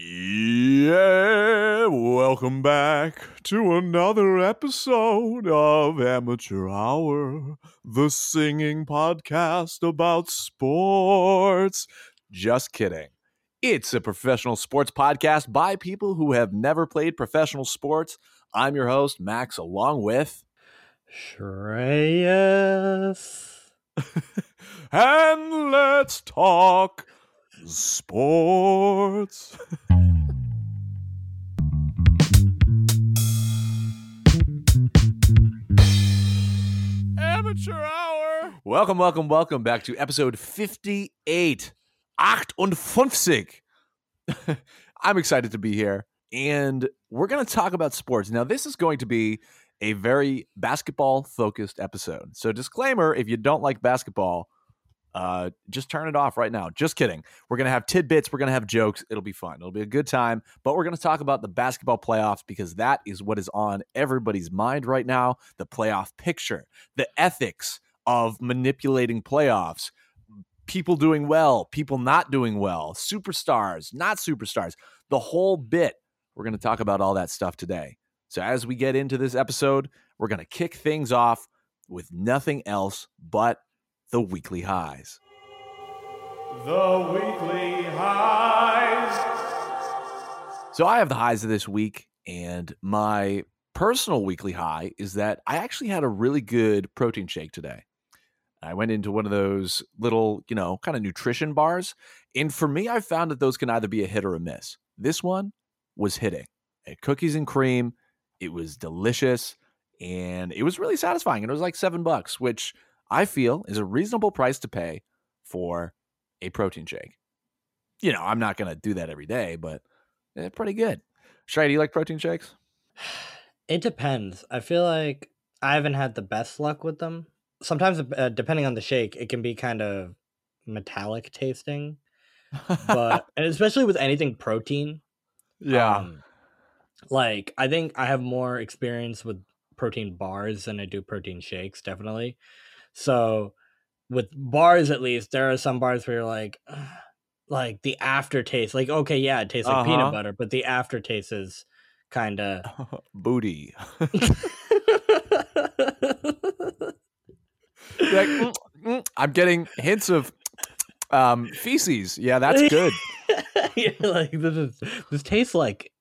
Yeah, welcome back to another episode of Amateur Hour, the singing podcast about sports. Just kidding. It's a professional sports podcast by people who have never played professional sports. I'm your host, Max, along with. Shreyas. and let's talk sports. Amateur Hour. Welcome, welcome, welcome back to episode 58. 58. I'm excited to be here. And we're going to talk about sports. Now, this is going to be a very basketball focused episode. So, disclaimer if you don't like basketball, uh, just turn it off right now. Just kidding. We're going to have tidbits. We're going to have jokes. It'll be fun. It'll be a good time. But we're going to talk about the basketball playoffs because that is what is on everybody's mind right now the playoff picture, the ethics of manipulating playoffs, people doing well, people not doing well, superstars, not superstars, the whole bit. We're going to talk about all that stuff today. So, as we get into this episode, we're going to kick things off with nothing else but the weekly highs. The weekly highs. So I have the highs of this week, and my personal weekly high is that I actually had a really good protein shake today. I went into one of those little, you know, kind of nutrition bars. And for me, I found that those can either be a hit or a miss. This one was hitting. It had cookies and cream. It was delicious and it was really satisfying. And it was like seven bucks, which I feel is a reasonable price to pay for a protein shake. You know, I'm not going to do that every day, but it's pretty good. Shay, do you like protein shakes? It depends. I feel like I haven't had the best luck with them. Sometimes, uh, depending on the shake, it can be kind of metallic tasting. But and especially with anything protein, yeah. um, like I think I have more experience with protein bars than I do protein shakes. Definitely. So with bars, at least, there are some bars where you're like, "Ugh," like the aftertaste, like okay, yeah, it tastes like Uh-huh. peanut butter, but the aftertaste is kind of. Booty. like, "Mm, mm, I'm getting hints of um, feces. Yeah, that's good. You're like this is this tastes like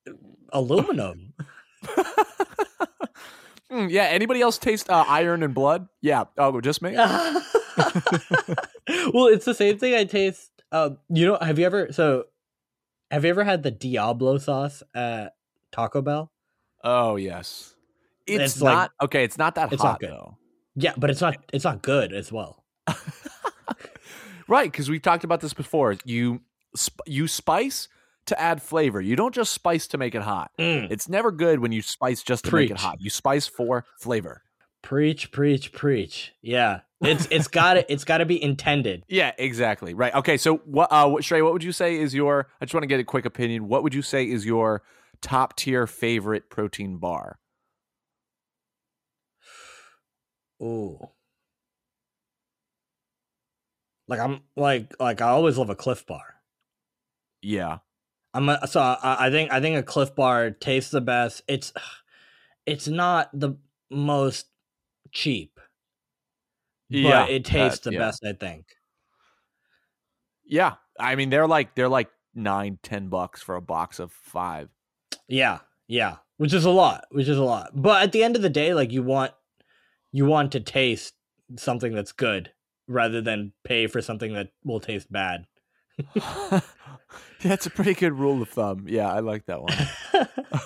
aluminum. Mm, yeah. Anybody else taste uh, iron and blood? Yeah. Oh, just me. well, it's the same thing I taste. Um, you know, have you ever so have you ever had the Diablo sauce at Taco Bell? Oh yes. It's, It's like- not okay. It's not that it's not hot good. though. Yeah, but it's not it's not good as well. Right, because we've talked about this before. You you spice to add flavor. You don't just spice to make it hot. Mm. It's never good when you spice just to make it hot. You spice for flavor. Preach, preach, preach. Yeah, it's it's got to it's got to be intended. Yeah, exactly. Right. Okay. So what? Uh, what, Shrey, what would you say is your? I just want to get a quick opinion. What would you say is your top tier favorite protein bar? Ooh. Like I'm like like I always love a Clif Bar. Yeah. I'm a, so I, I think I think a Clif Bar tastes the best. It's it's not the most cheap, but yeah. it tastes uh, the yeah. best. I think. Yeah. I mean, they're like they're like nine, ten bucks for a box of five. Yeah, yeah, which is a lot, which is a lot. But at the end of the day, like you want you want to taste something that's good rather than pay for something that will taste bad. That's a pretty good rule of thumb. Yeah, I like that one.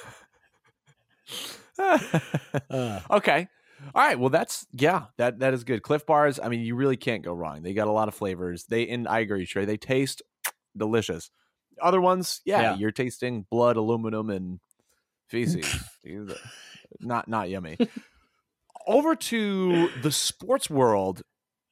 Okay. All right. Well, that's yeah. That that is good. Clif bars. I mean, you really can't go wrong. They got a lot of flavors. They and I agree, Trey. They taste delicious. Other ones, yeah, Yeah. you're tasting blood, aluminum, and feces. Not not yummy. Over to the sports world.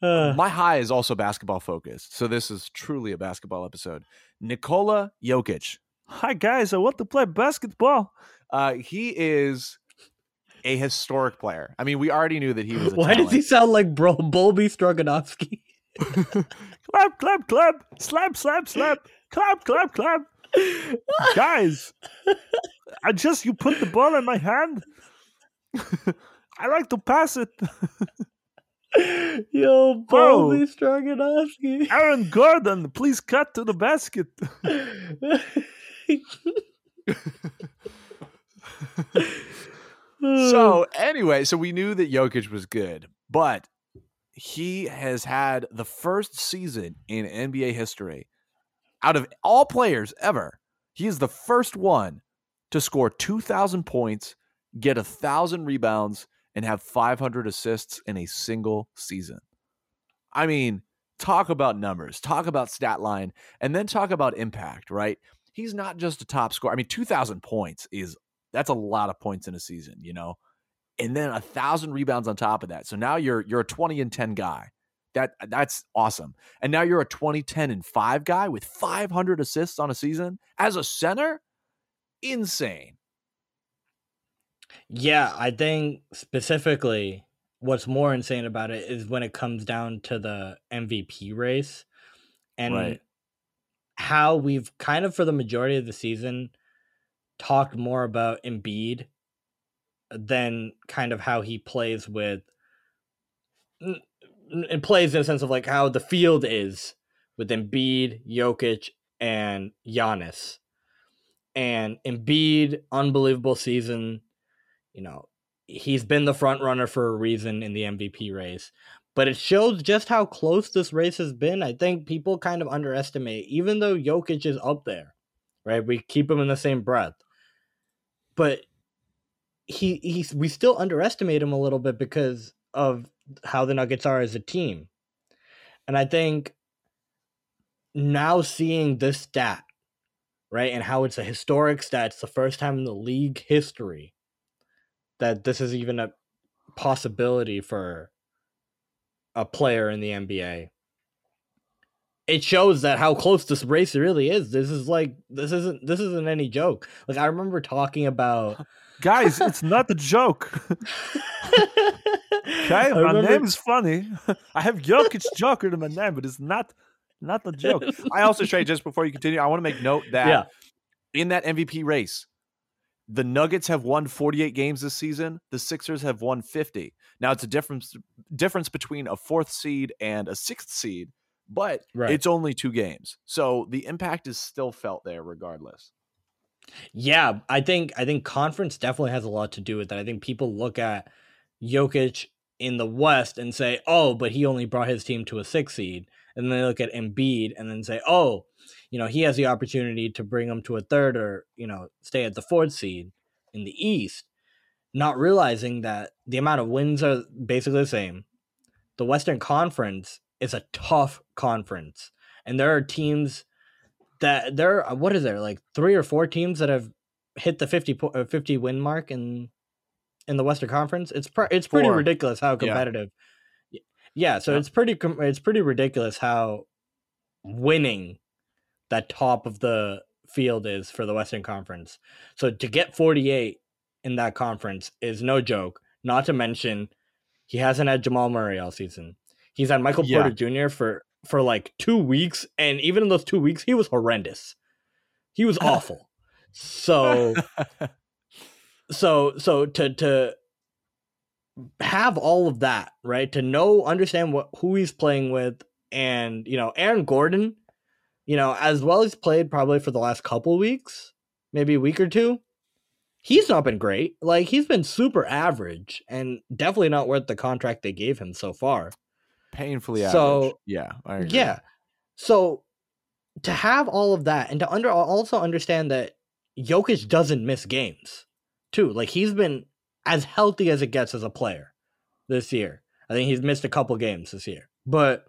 Uh, My high is also basketball focused, so this is truly a basketball episode. Nikola Jokic. Hi guys, I want to play basketball. Uh, he is a historic player. I mean, we already knew that he was. A player. why does he sound like Bro Bolby Stroganoffsky? clap, clap, clap, slap, slap, slap, clap, clap, clap. Guys, I just you put the ball in my hand. I like to pass it. Yo, Bobby Stroganoski. Aaron Gordon, please cut to the basket. so oh. anyway, so we knew that Jokic was good, but he has had the first season in NBA history out of all players ever. He is the first one to score 2,000 points, get a thousand rebounds, and have 500 assists in a single season. I mean, talk about numbers, talk about stat line, and then talk about impact, right? He's not just a top scorer. I mean, 2,000 points is that's a lot of points in a season, you know? And then a thousand rebounds on top of that. So now you're you're a 20 and 10 guy. That that's awesome. And now you're a 20, 10, and 5 guy with 500 assists on a season as a center. Insane. Yeah, I think specifically what's more insane about it is when it comes down to the MVP race and Right. how we've kind of for the majority of the season talked more about Embiid than kind of how he plays with it plays in a sense of like how the field is with Embiid, Jokic, and Giannis. And Embiid, unbelievable season. You know, he's been the front runner for a reason in the MVP race. But it shows just how close this race has been. I think people kind of underestimate, even though Jokic is up there, right? We keep him in the same breath. But he he's we still underestimate him a little bit because of how the Nuggets are as a team. And I think now seeing this stat, right, and how it's a historic stat, it's the first time in the league history that this is even a possibility for a player in the NBA. It shows that how close this race really is. This is like this isn't this isn't any joke. Like I remember talking about Guys, it's not a joke. Okay, my remember- name is funny. I have Jokic Joker in my name, but it's not not a joke. I also Trey, just before you continue, I want to make note that Yeah. in that MVP race, the Nuggets have won 48 games this season. The Sixers have won 50. Now it's a difference difference between a fourth seed and a sixth seed, but Right. it's only two games. So the impact is still felt there regardless. Yeah, I think I think conference definitely has a lot to do with that. I think people look at Jokic in the West and say, "Oh, but he only brought his team to a six seed," and then they look at Embiid and then say, "Oh, you know, he has the opportunity to bring them to a third or you know stay at the fourth seed in the East," not realizing that the amount of wins are basically the same. The Western Conference is a tough conference, and there are teams that there are what is there like three or four teams that have hit the 50 po- uh, 50 win mark in in the Western Conference. It's pr- it's pretty Four. ridiculous how competitive. Y- Yeah, so Yeah. it's pretty com- it's pretty ridiculous how winning that top of the field is for the Western Conference. So to get 48 in that conference is no joke. Not to mention he hasn't had Jamal Murray all season. He's had Michael Yeah. Porter Jr. for for like 2 weeks and even in those 2 weeks he was horrendous. He was awful. So so so to to have all of that right to know understand what who he's playing with and you know aaron gordon you know as well as played probably for the last couple weeks maybe a week or two he's not been great like he's been super average and definitely not worth the contract they gave him so far Painfully average. So, yeah, I agree. yeah. So to have all of that and to under also understand that Jokic doesn't miss games too. Like he's been as healthy as it gets as a player this year. I think he's missed a couple games this year. But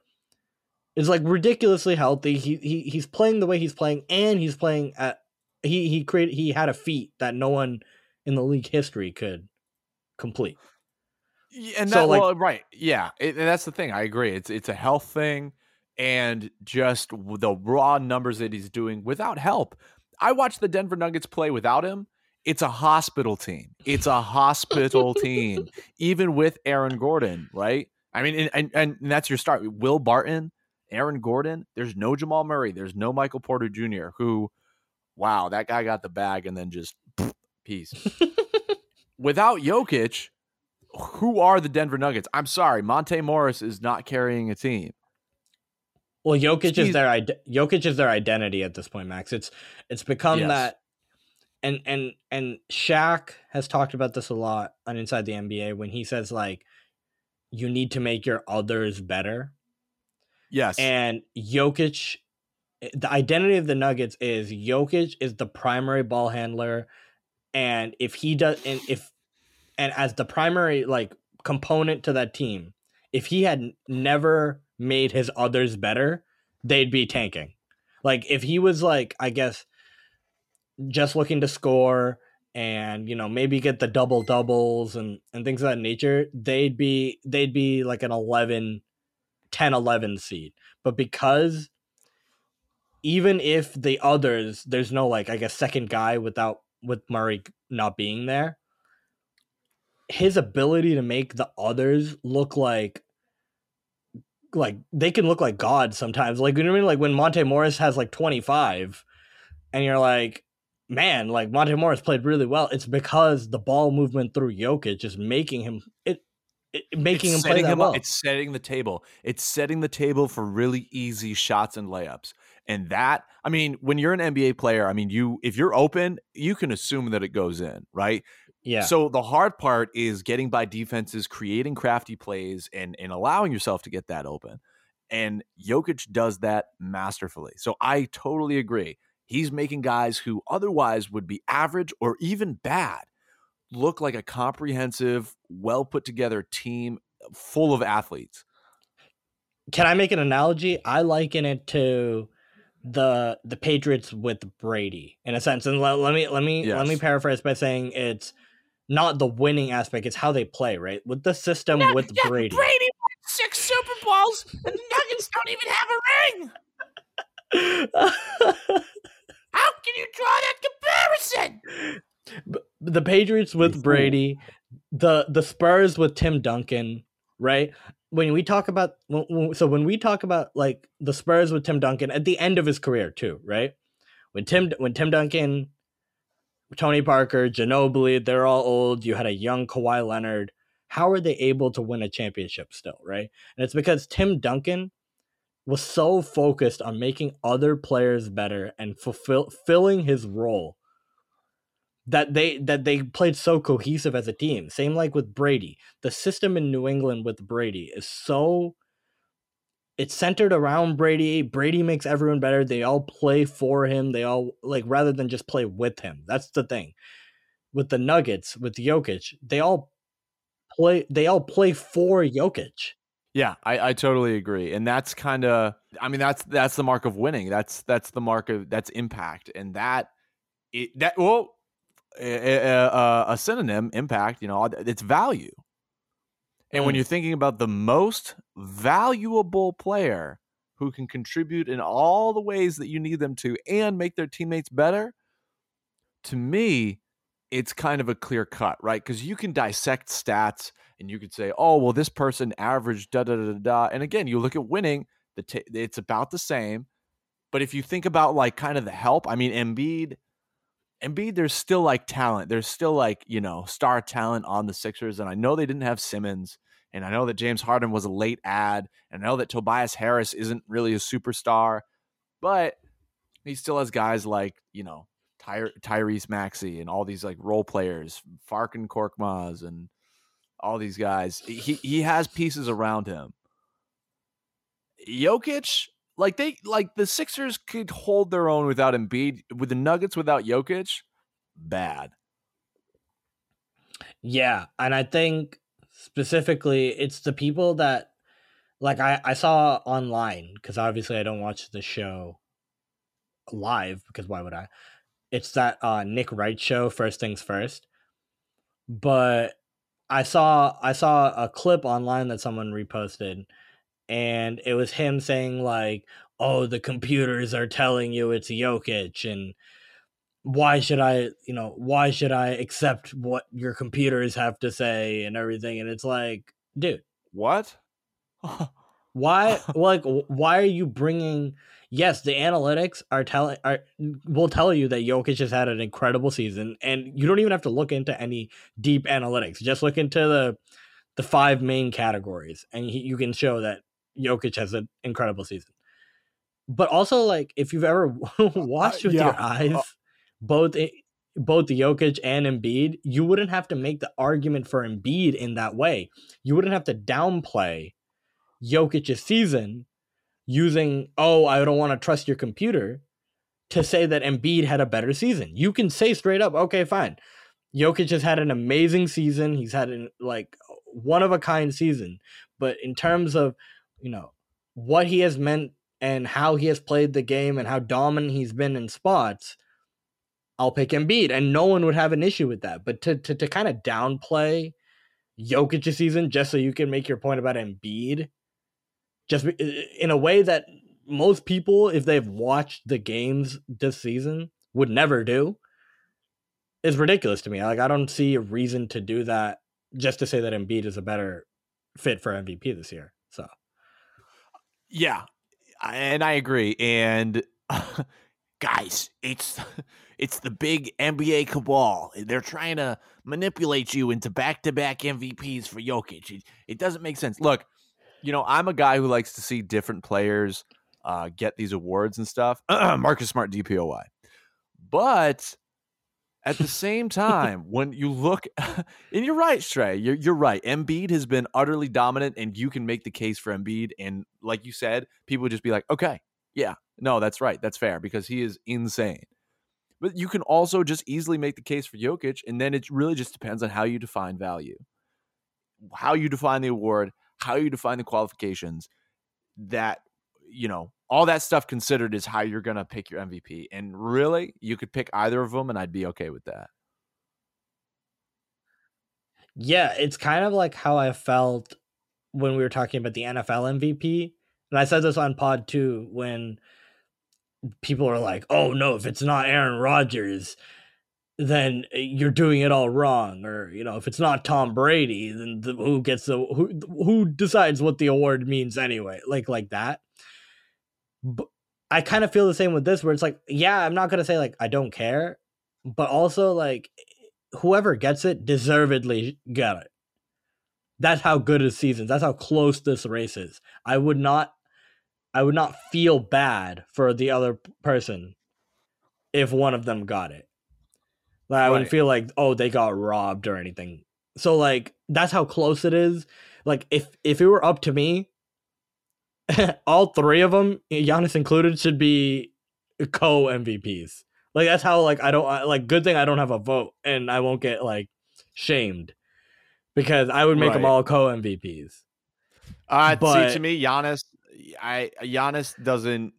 it's like ridiculously healthy. He he he's playing the way he's playing and he's playing at he he created he had a feat that no one in the league history could complete. Yeah, and So, that like- well, right, yeah, it, and that's the thing. I agree. It's it's a health thing, and just the raw numbers that he's doing without help. I watched the Denver Nuggets play without him. It's a hospital team. It's a hospital team, even with Aaron Gordon, right? I mean, and, and and that's your start. Will Barton, Aaron Gordon. There's no Jamal Murray. There's no Michael Porter Jr. Who wow, that guy got the bag and then just peace. Without Jokic, who are the Denver Nuggets? I'm sorry, Monte Morris is not carrying a team. Well, Jokic is their Jokic is their identity at this point, Max. It's it's become Yes. that, and and and Shaq has talked about this a lot on Inside the NBA when he says like, you need to make your others better, Yes. and Jokic, the identity of the Nuggets is Jokic is the primary ball handler, and if he does, and if, and as the primary like component to that team, if he had never made his others better, they'd be tanking. Like if he was like, I guess, just looking to score and you know maybe get the double doubles and and things of that nature, they'd be they'd be like an 11 10 11 seed. But because even if the others there's no like I guess second guy without with Murray not being there, his ability to make the others look like like they can look like gods sometimes. Like you know what I mean? Like when Monte Morris has like 25 and you're like, man, like Monte Morris played really well. It's because the ball movement through Jokic is making him it, it making It's him play setting that him well. up. It's setting the table. It's setting the table for really easy shots and layups. And that, I mean, when you're an NBA player, I mean, you if you're open, you can assume that it goes in, right? yeah. So the hard part is getting by defenses, creating crafty plays, and and allowing yourself to get that open. And Jokic does that masterfully. So I totally agree. He's making guys who otherwise would be average or even bad look like a comprehensive, well put together team uh, full of athletes. Can I make an analogy? I liken it to the the Patriots with Brady in a sense. And let, let me let me let me paraphrase by saying it's not the winning aspect, it's how they play, right? With the system with Brady. Brady won six Super Bowls, and the Nuggets don't even have a ring. How can you draw that comparison? The Patriots with. Brady, the the Spurs with Tim Duncan, right? When we talk about so when we talk about like the Spurs with Tim Duncan at the end of his career too, right? When Tim when Tim Duncan, Tony Parker, Ginobili, they're all old. You had a young Kawhi Leonard. How are they able to win a championship still, right? And it's because Tim Duncan was so focused on making other players better and fulfilling his role that they that they played so cohesive as a team. Same like with Brady. The system in New England with Brady is so it's centered around Brady. Brady makes everyone better. They all play for him. They all like rather than just play with him. That's the thing. With the Nuggets, with Jokic, they all play they all play for Jokic. Yeah, I, I totally agree, and that's kind of, I mean, that's that's the mark of winning. That's that's the mark of that's impact, and that it, that well, a, a, synonym impact. You know, it's value. And when Mm. you're thinking about the most valuable player who can contribute in all the ways that you need them to and make their teammates better, to me, it's kind of a clear cut, right? Because you can dissect stats and you could say, oh, well, this person averaged da da da da da. And again, you look at winning, the t- it's about the same. But if you think about like kind of the help, I mean, Embiid, Embiid, there's still like talent. There's still like, you know, star talent on the Sixers. And I know they didn't have Simmons. And I know that James Harden was a late ad. And I know that Tobias Harris isn't really a superstar. But he still has guys like, you know, Ty- Tyrese Maxey and all these like role players, Furkan Korkmaz and all these guys. He he has pieces around him. Jokic, like they like the Sixers could hold their own without Embiid. With the Nuggets without Jokic, bad. Yeah, and I think specifically it's the people that like I I saw online because obviously I don't watch the show live because why would I? It's that uh Nick Wright show First Things First. But I saw I saw a clip online that someone reposted and it was him saying like, "Oh, the computers are telling you it's Jokic and why should I, you know, why should I accept what your computers have to say and everything?" And it's like, dude, What? why like why are you bringing yes, the analytics are telling are will tell you that Jokic has had an incredible season, and you don't even have to look into any deep analytics. Just look into the the five main categories, and he, you can show that Jokic has an incredible season. But also, like if you've ever watched with yeah. your eyes, Uh, both both Jokic and Embiid, you wouldn't have to make the argument for Embiid in that way. You wouldn't have to downplay Jokic's season using, oh, I don't want to trust your computer to say that Embiid had a better season. You can say straight up, okay, fine. Jokic has had an amazing season. He's had an like one of a kind season. But in terms of, you know, what he has meant and how he has played the game and how dominant he's been in spots, I'll pick Embiid. And no one would have an issue with that. But to to, to kind of downplay Jokic's season just so you can make your point about Embiid, just in a way that most people, if they've watched the games this season, would never do, is ridiculous to me. Like I don't see a reason to do that just to say that Embiid is a better fit for MVP this year. So Yeah, and I agree. And guys, it's it's the big NBA cabal. They're trying to manipulate you into back-to-back MVPs for Jokic. It, it doesn't make sense. Look, you know, I'm a guy who likes to see different players uh, get these awards and stuff. Marcus Smart DPOY, but at the same time, when you look, and you're right, Stray, you're, you're right. Embiid has been utterly dominant, and you can make the case for Embiid. And like you said, people would just be like, okay, yeah, no, that's right. That's fair because he is insane. But you can also just easily make the case for Jokic, and then it really just depends on how you define value, how you define the award, how you define the qualifications. That, you know, all that stuff considered is how you're going to pick your MVP. And really, you could pick either of them, and I'd be okay with that. yeah, it's kind of like how I felt when we were talking about the NFL MVP. And I said this on pod two when people are like, oh no, if it's not Aaron Rodgers, then eh, you're doing it all wrong. Or, you know, if it's not Tom Brady, then the, who gets the who who decides what the award means anyway? Like like that. But I kind of feel the same with this where it's like, yeah, I'm not gonna say like I don't care, but also like whoever gets it deservedly got it. That's how good his season. That's how close this race is. I would not I would not feel bad for the other person if one of them got it. Like, I wouldn't feel like oh they got robbed or anything. So like that's how close it is. Like if if it were up to me, all three of them, Giannis included, should be co MVPs. Like that's how like I don't I- like good thing I don't have a vote and I won't get like shamed because I would make them all co MVPs. Uh, But- see, to me, Giannis, I Giannis doesn't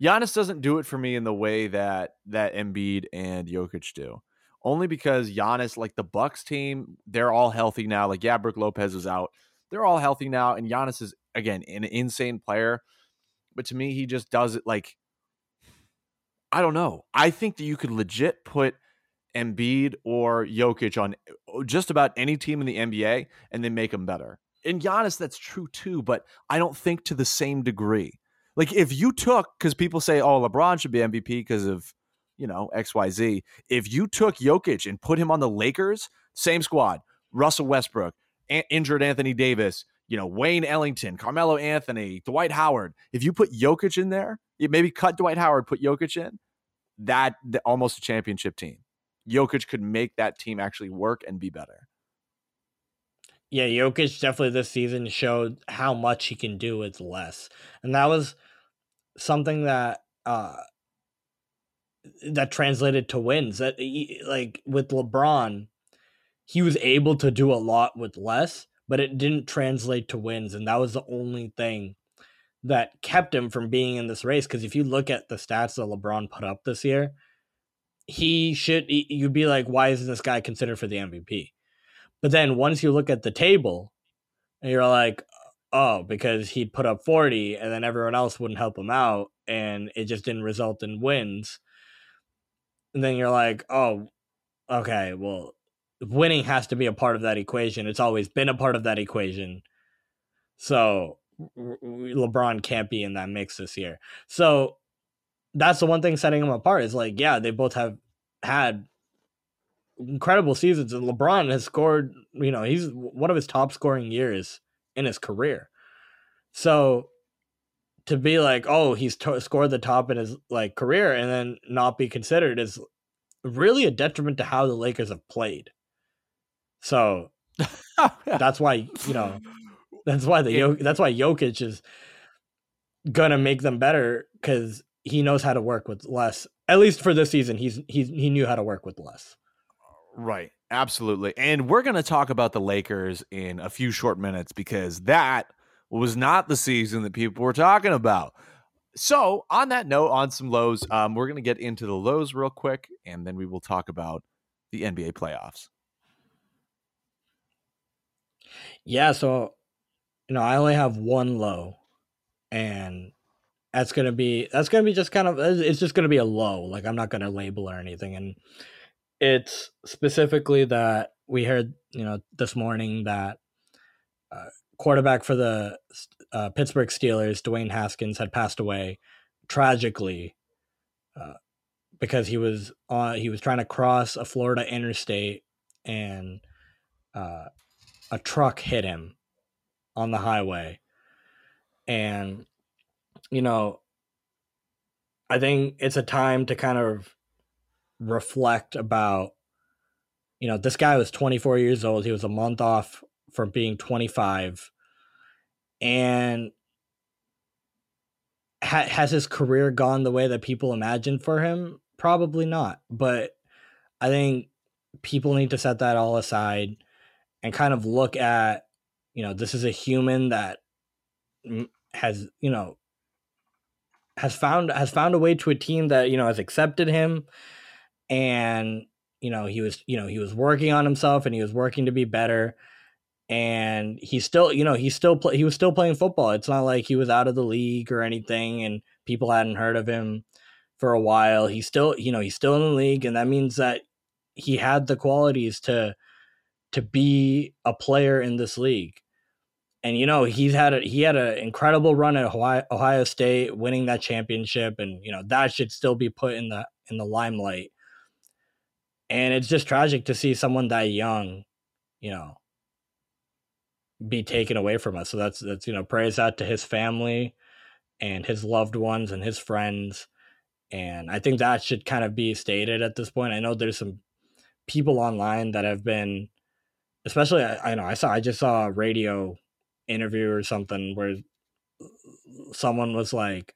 Giannis doesn't do it for me in the way that that Embiid and Jokic do. Only because Giannis, like the Bucks team, they're all healthy now. Like yeah, Brook Lopez is out. They're all healthy now, and Giannis is again an insane player. But to me, he just does it like I don't know. I think that you could legit put Embiid or Jokic on uh, just about any team in the NBA and they make them better. And Giannis, that's true too, but I don't think to the same degree. Like if you took, because people say, oh, LeBron should be MVP because of, you know, XYZ. If you took Jokic and put him on the Lakers, same squad, Russell Westbrook, injured Anthony Davis, you know, Wayne Ellington, Carmelo Anthony, Dwight Howard. If you put Jokic in there, maybe cut Dwight Howard, put Jokic in, that th- almost a championship team. Jokic could make that team actually work and be better. Yeah, Jokic definitely this season showed how much he can do with less. And that was something that uh that translated to wins. That like with LeBron, he was able to do a lot with less, but it didn't translate to wins and that was the only thing that kept him from being in this race because if you look at the stats that LeBron put up this year, he should, you'd be like why isn't this guy considered for the MVP? But then once you look at the table, you're like, oh, because he'd put up 40 and then everyone else wouldn't help him out and it just didn't result in wins. And then you're like, oh, okay, well, winning has to be a part of that equation. It's always been a part of that equation. So LeBron can't be in that mix this year. So that's the one thing setting them apart is like, yeah, they both have had incredible seasons, and LeBron has scored. You know, he's one of his top scoring years in his career. So to be like, oh, he's scored the top in his like career, and then not be considered is really a detriment to how the Lakers have played. So that's why you know that's why the Jok- that's why Jokic is gonna make them better because he knows how to work with less. At least for this season, he's he's he knew how to work with less. Right. Absolutely. And we're going to talk about the Lakers in a few short minutes because that was not the season that people were talking about. So, on that note, on some lows, um, we're going to get into the lows real quick and then we will talk about the NBA playoffs. Yeah, so you know, I only have one low, and that's gonna be that's gonna be just kind of it's just gonna be a low. Like I'm not gonna label or anything, and it's specifically that we heard you know this morning that uh, quarterback for the uh, Pittsburgh Steelers, Dwayne Haskins, had passed away tragically uh, because he was on he was trying to cross a Florida interstate and uh, a truck hit him on the highway. And, you know, I think it's a time to kind of reflect about, you know, this guy was 24 years old. He was a month off from being 25. And ha- has his career gone the way that people imagined for him? Probably not. But I think people need to set that all aside and kind of look at you know this is a human that has you know has found has found a way to a team that you know has accepted him. And you know he was you know he was working on himself and he was working to be better. And he still you know he still play, he was still playing football. It's not like he was out of the league or anything and people hadn't heard of him for a while. He's still you know he's still in the league. And that means that he had the qualities to to be a player in this league. And you know he's had a he had an incredible run at Ohio, Ohio State, winning that championship, and you know that should still be put in the in the limelight. And it's just tragic to see someone that young, you know, be taken away from us. So that's that's you know praise out to his family and his loved ones and his friends. And I think that should kind of be stated at this point. I know there's some people online that have been especially I, I know I saw I just saw a radio interview or something where someone was like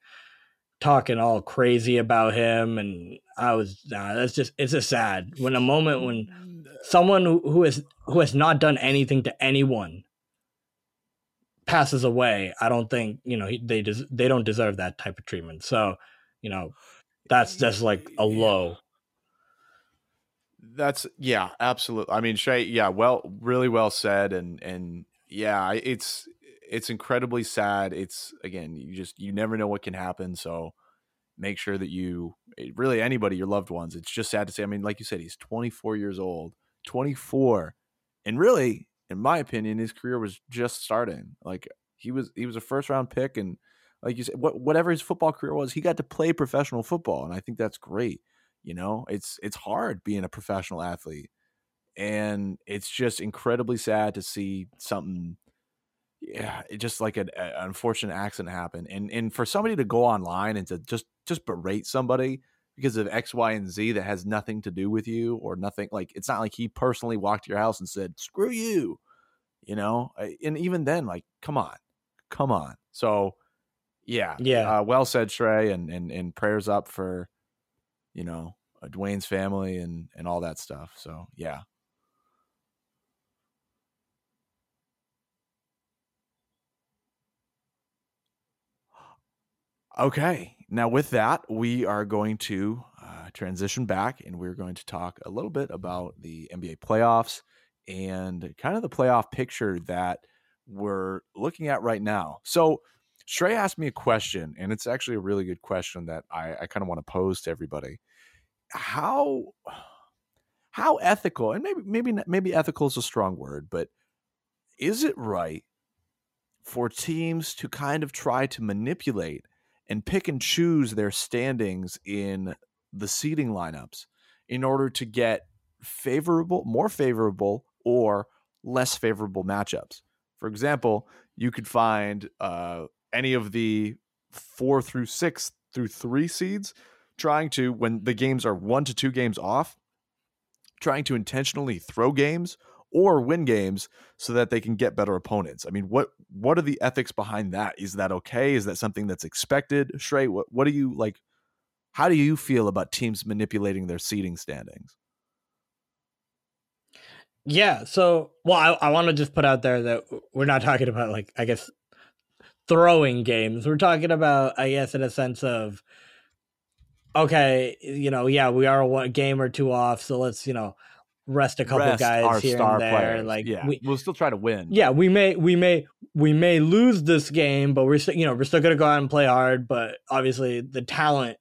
talking all crazy about him and I was uh, that's just it's just sad. When a moment when someone who, who has who has not done anything to anyone passes away I don't think you know they des- they don't deserve that type of treatment. So you know that's just like a low that's yeah, absolutely. I mean, Shay, yeah, well, really well said, and and yeah, it's it's incredibly sad. It's again, you just you never know what can happen, so make sure that you eh, really anybody your loved ones. It's just sad to say. I mean, like you said, he's 24 years old, 24, and really, in my opinion, his career was just starting. Like he was he was a first round pick, and like you said, what, whatever his football career was, he got to play professional football, and I think that's great. You know, it's it's hard being a professional athlete, and it's just incredibly sad to see something. Yeah, it just like an, an unfortunate accident happen, and and for somebody to go online and to just just berate somebody because of X, Y, and Z that has nothing to do with you or nothing. Like it's not like he personally walked to your house and said "screw you," you know. And even then, like, come on, come on. So, yeah, yeah. Uh, well said, Trey, and and and prayers up for you know, uh, Dwayne's family and and all that stuff. So yeah. Okay, now with that, we are going to uh, transition back and we're going to talk a little bit about the NBA playoffs and kind of the playoff picture that we're looking at right now. So, Shrey asked me a question, and it's actually a really good question that I, I kind of want to pose to everybody. How how ethical, and maybe maybe maybe ethical is a strong word, but is it right for teams to kind of try to manipulate and pick and choose their standings in the seating lineups in order to get favorable, more favorable, or less favorable matchups. For example, you could find uh, any of the four through six through three seeds trying to, when the games are one to two games off, trying to intentionally throw games or win games so that they can get better opponents. I mean, what what are the ethics behind that? Is that okay? Is that something that's expected? Shrey, what what do you like? How do you feel about teams manipulating their seating standings? Yeah. So, well, I, I want to just put out there that we're not talking about like I guess throwing games. We're talking about I guess in a sense of okay, you know, yeah, we are a game or two off, so let's you know rest a couple Rest guys our here star and there. players. Like yeah, we, we'll still try to win. yeah, we may we may we may lose this game, but we're still you know we're still gonna go out and play hard. But obviously, the talent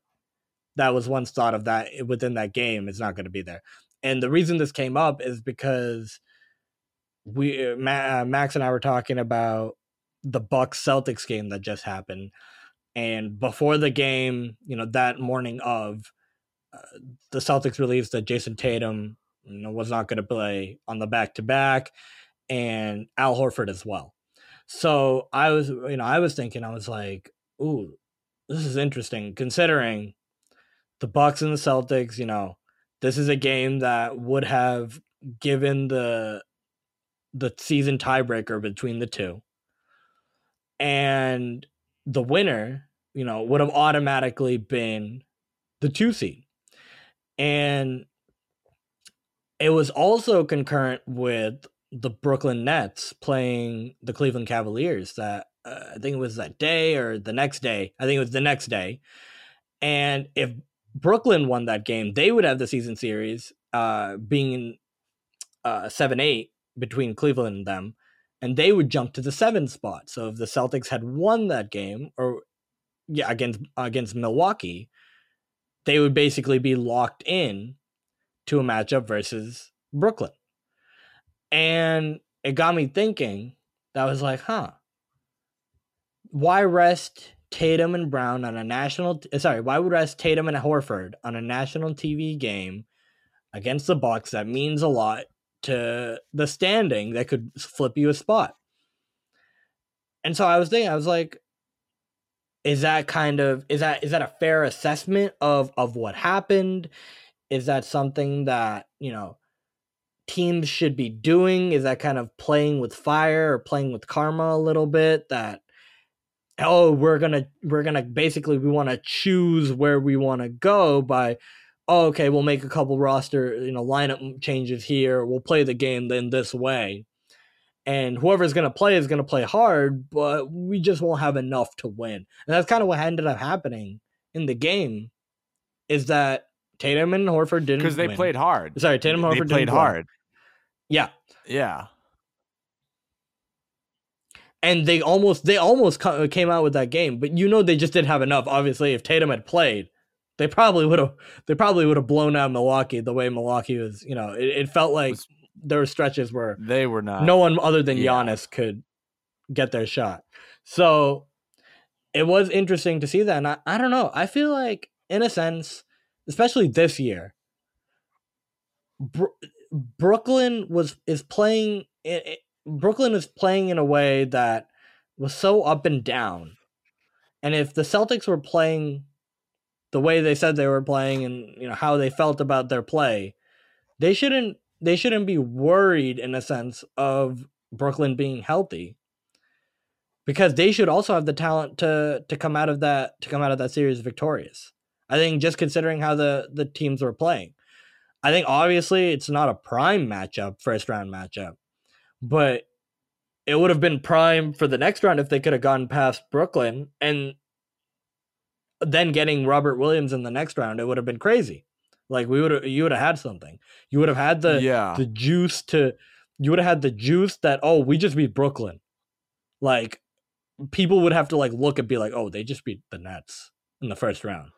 that was once thought of that within that game is not going to be there. And the reason this came up is because we Ma- uh, Max and I were talking about the Bucks Celtics game that just happened, and before the game, you know, that morning of uh, the Celtics released that Jayson Tatum you know was not going to play on the back to back and Al Horford as well. So I was, you know, I was thinking, I was like, ooh, this is interesting considering the Bucks and the Celtics, you know, this is a game that would have given the the season tiebreaker between the two. And the winner, you know, would have automatically been the two seed. And it was also concurrent with the Brooklyn Nets playing the Cleveland Cavaliers that uh, I think it was that day or the next day. I think it was the next day. And if Brooklyn won that game, they would have the season series uh, being uh, 7 8 between Cleveland and them, and they would jump to the seventh spot. So if the Celtics had won that game, or yeah, against against Milwaukee, they would basically be locked in to a matchup versus Brooklyn. And it got me thinking, that was like, huh, why rest Tatum and Brown on a national, sorry, why would rest Tatum and Horford on a national TV game against the Bucks that means a lot to the standing that could flip you a spot? And so I was thinking, I was like, is that kind of is that is that a fair assessment of of what happened? Is that something that, you know, teams should be doing? Is that kind of playing with fire or playing with karma a little bit that oh, we're to we're to basically we want to choose where we want to go by oh, okay, we'll make a couple roster, you know, lineup changes here. We'll play the game then this way. And whoever's going to play is going to play hard, but we just won't have enough to win. And that's kind of what ended up happening in the game is that Tatum and Horford didn't because they win. played hard. Sorry, Tatum and Horford played didn't play. hard. Yeah, Yeah, and they almost they almost uh, came out with that game, but you know they just didn't have enough. Obviously, if Tatum had played, they probably would have they probably would have blown out Milwaukee the way Milwaukee was. You know, it, it felt like Was- there were stretches where they were not. no one other than yeah. Giannis could get their shot. So it was interesting to see that. And I, I don't know. I feel like, in a sense, especially this year, Bro- Brooklyn was is playing. It, it- Brooklyn is playing in a way that was so up and down. And if the Celtics were playing the way they said they were playing, and you know how they felt about their play, they shouldn't they shouldn't be worried in a sense of Brooklyn being healthy because they should also have the talent to to come out of that to come out of that series victorious. I think just considering how the the teams were playing. I think obviously it's not a prime matchup, first round matchup, but it would have been prime for the next round if they could have gone past Brooklyn and then getting Robert Williams in the next round, it would have been crazy. Like we would have you would have had something. You would have had the yeah, the juice to you would have had the juice that oh we just beat Brooklyn. Like people would have to like look and be like oh they just beat the Nets in the first round.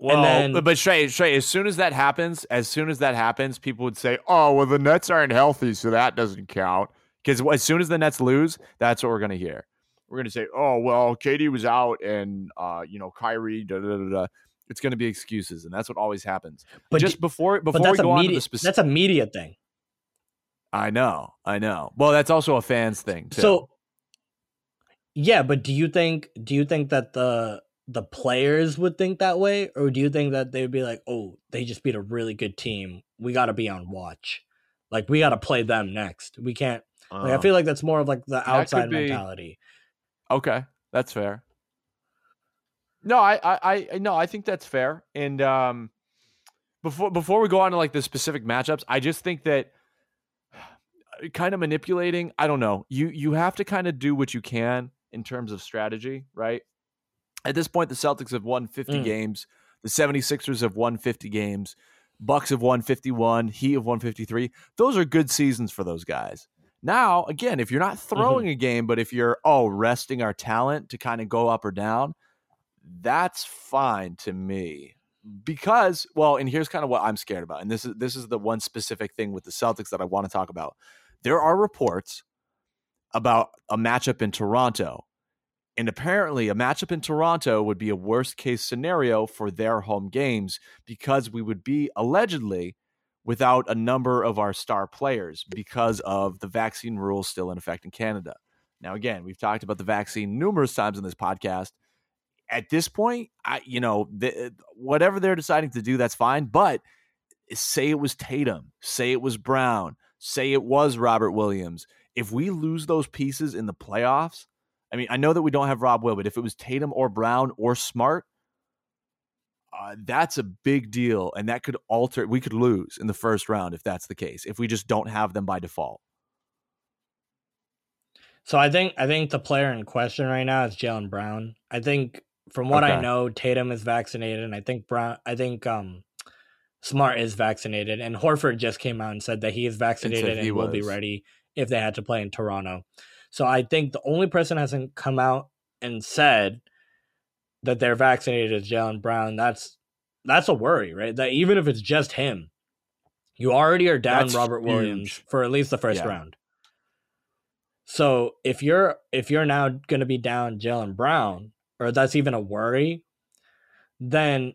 Well, then- but Shay, Shay, as soon as that happens, as soon as that happens, people would say, "Oh, well, the Nets aren't healthy, so that doesn't count." Because as soon as the Nets lose, that's what we're gonna hear. We're gonna say, oh well, KD was out and uh, you know Kyrie. Da, da, da, da. It's gonna be excuses, and that's what always happens. But just d- before before we that's go a on to media the specific, that's a media thing. I know, I know. Well, that's also a fans thing. Too. So yeah, but do you think do you think that the the players would think that way, or do you think that they'd be like, "Oh, they just beat a really good team. We got to be on watch. Like we got to play them next. We can't." Like, I Uh, feel like that's more of like the outside be. Okay, that's fair. No, I, I, I, no, I think that's fair. And um, before before we go on to like the specific matchups, I just think that kind of manipulating. I don't know. You you have to kind of do what you can in terms of strategy, right? At this point, the Celtics have won 50 Mm. games. The 76ers have won 50 games. Bucks have won 51. Heat have won 53. Those are good seasons for those guys. Now, again, if you're not mm-hmm. throwing a game, but if you're, oh, resting our talent to kind of go up or down, that's fine to me. Because, well, and here's kind of what I'm scared about. And this is this is the one specific thing with the Celtics that I want to talk about. There are reports about a matchup in Toronto. And apparently, a matchup in Toronto would be a worst case scenario for their home games because we would be allegedly without a number of our star players because of the vaccine rules still in effect in Canada. Now, again, we've talked about the vaccine numerous times in this podcast. At this point, I, you know, the, eh, whatever they're deciding to do, that's fine. But say it was Tatum, say it was Brown, say it was Robert Williams. If we lose those pieces in the playoffs, I mean, I know that we don't have Rob Will, but if it was Tatum or Brown or Smart, uh, that's a big deal, and that could alter. We could lose in the first round if that's the case. If we just don't have them by default. So I think I think the player in question right now is Jaylen Brown. I think from what I know, Tatum is vaccinated, and I think Brown. I think um, Smart is vaccinated, and Horford just came out and said that he is vaccinated and, he will be ready if they had to play in Toronto. So I think the only person hasn't come out and said that they're vaccinated is Jaylen Brown. That's that's a worry, right? That even if it's just him, you already are down That's Robert Williams for at least the first Yeah. round. So if you're if you're now going to be down Jaylen Brown, or that's even a worry, then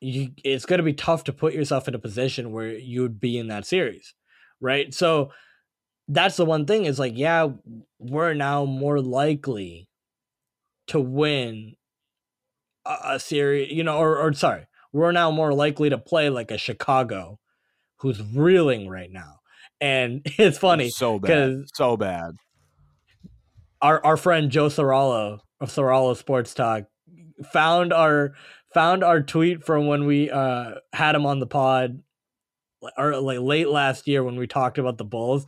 you it's going to be tough to put yourself in a position where you would be in that series, right? So that's the one thing is like, yeah, we're now more likely to win a, a series, you know, or, or sorry, we're now more likely to play like a Chicago who's reeling right now. And it's funny so bad. so bad. our our friend Joe Sorallo of Sorallo Sports Talk found our found our tweet from when we uh had him on the pod or like late last year when we talked about the Bulls.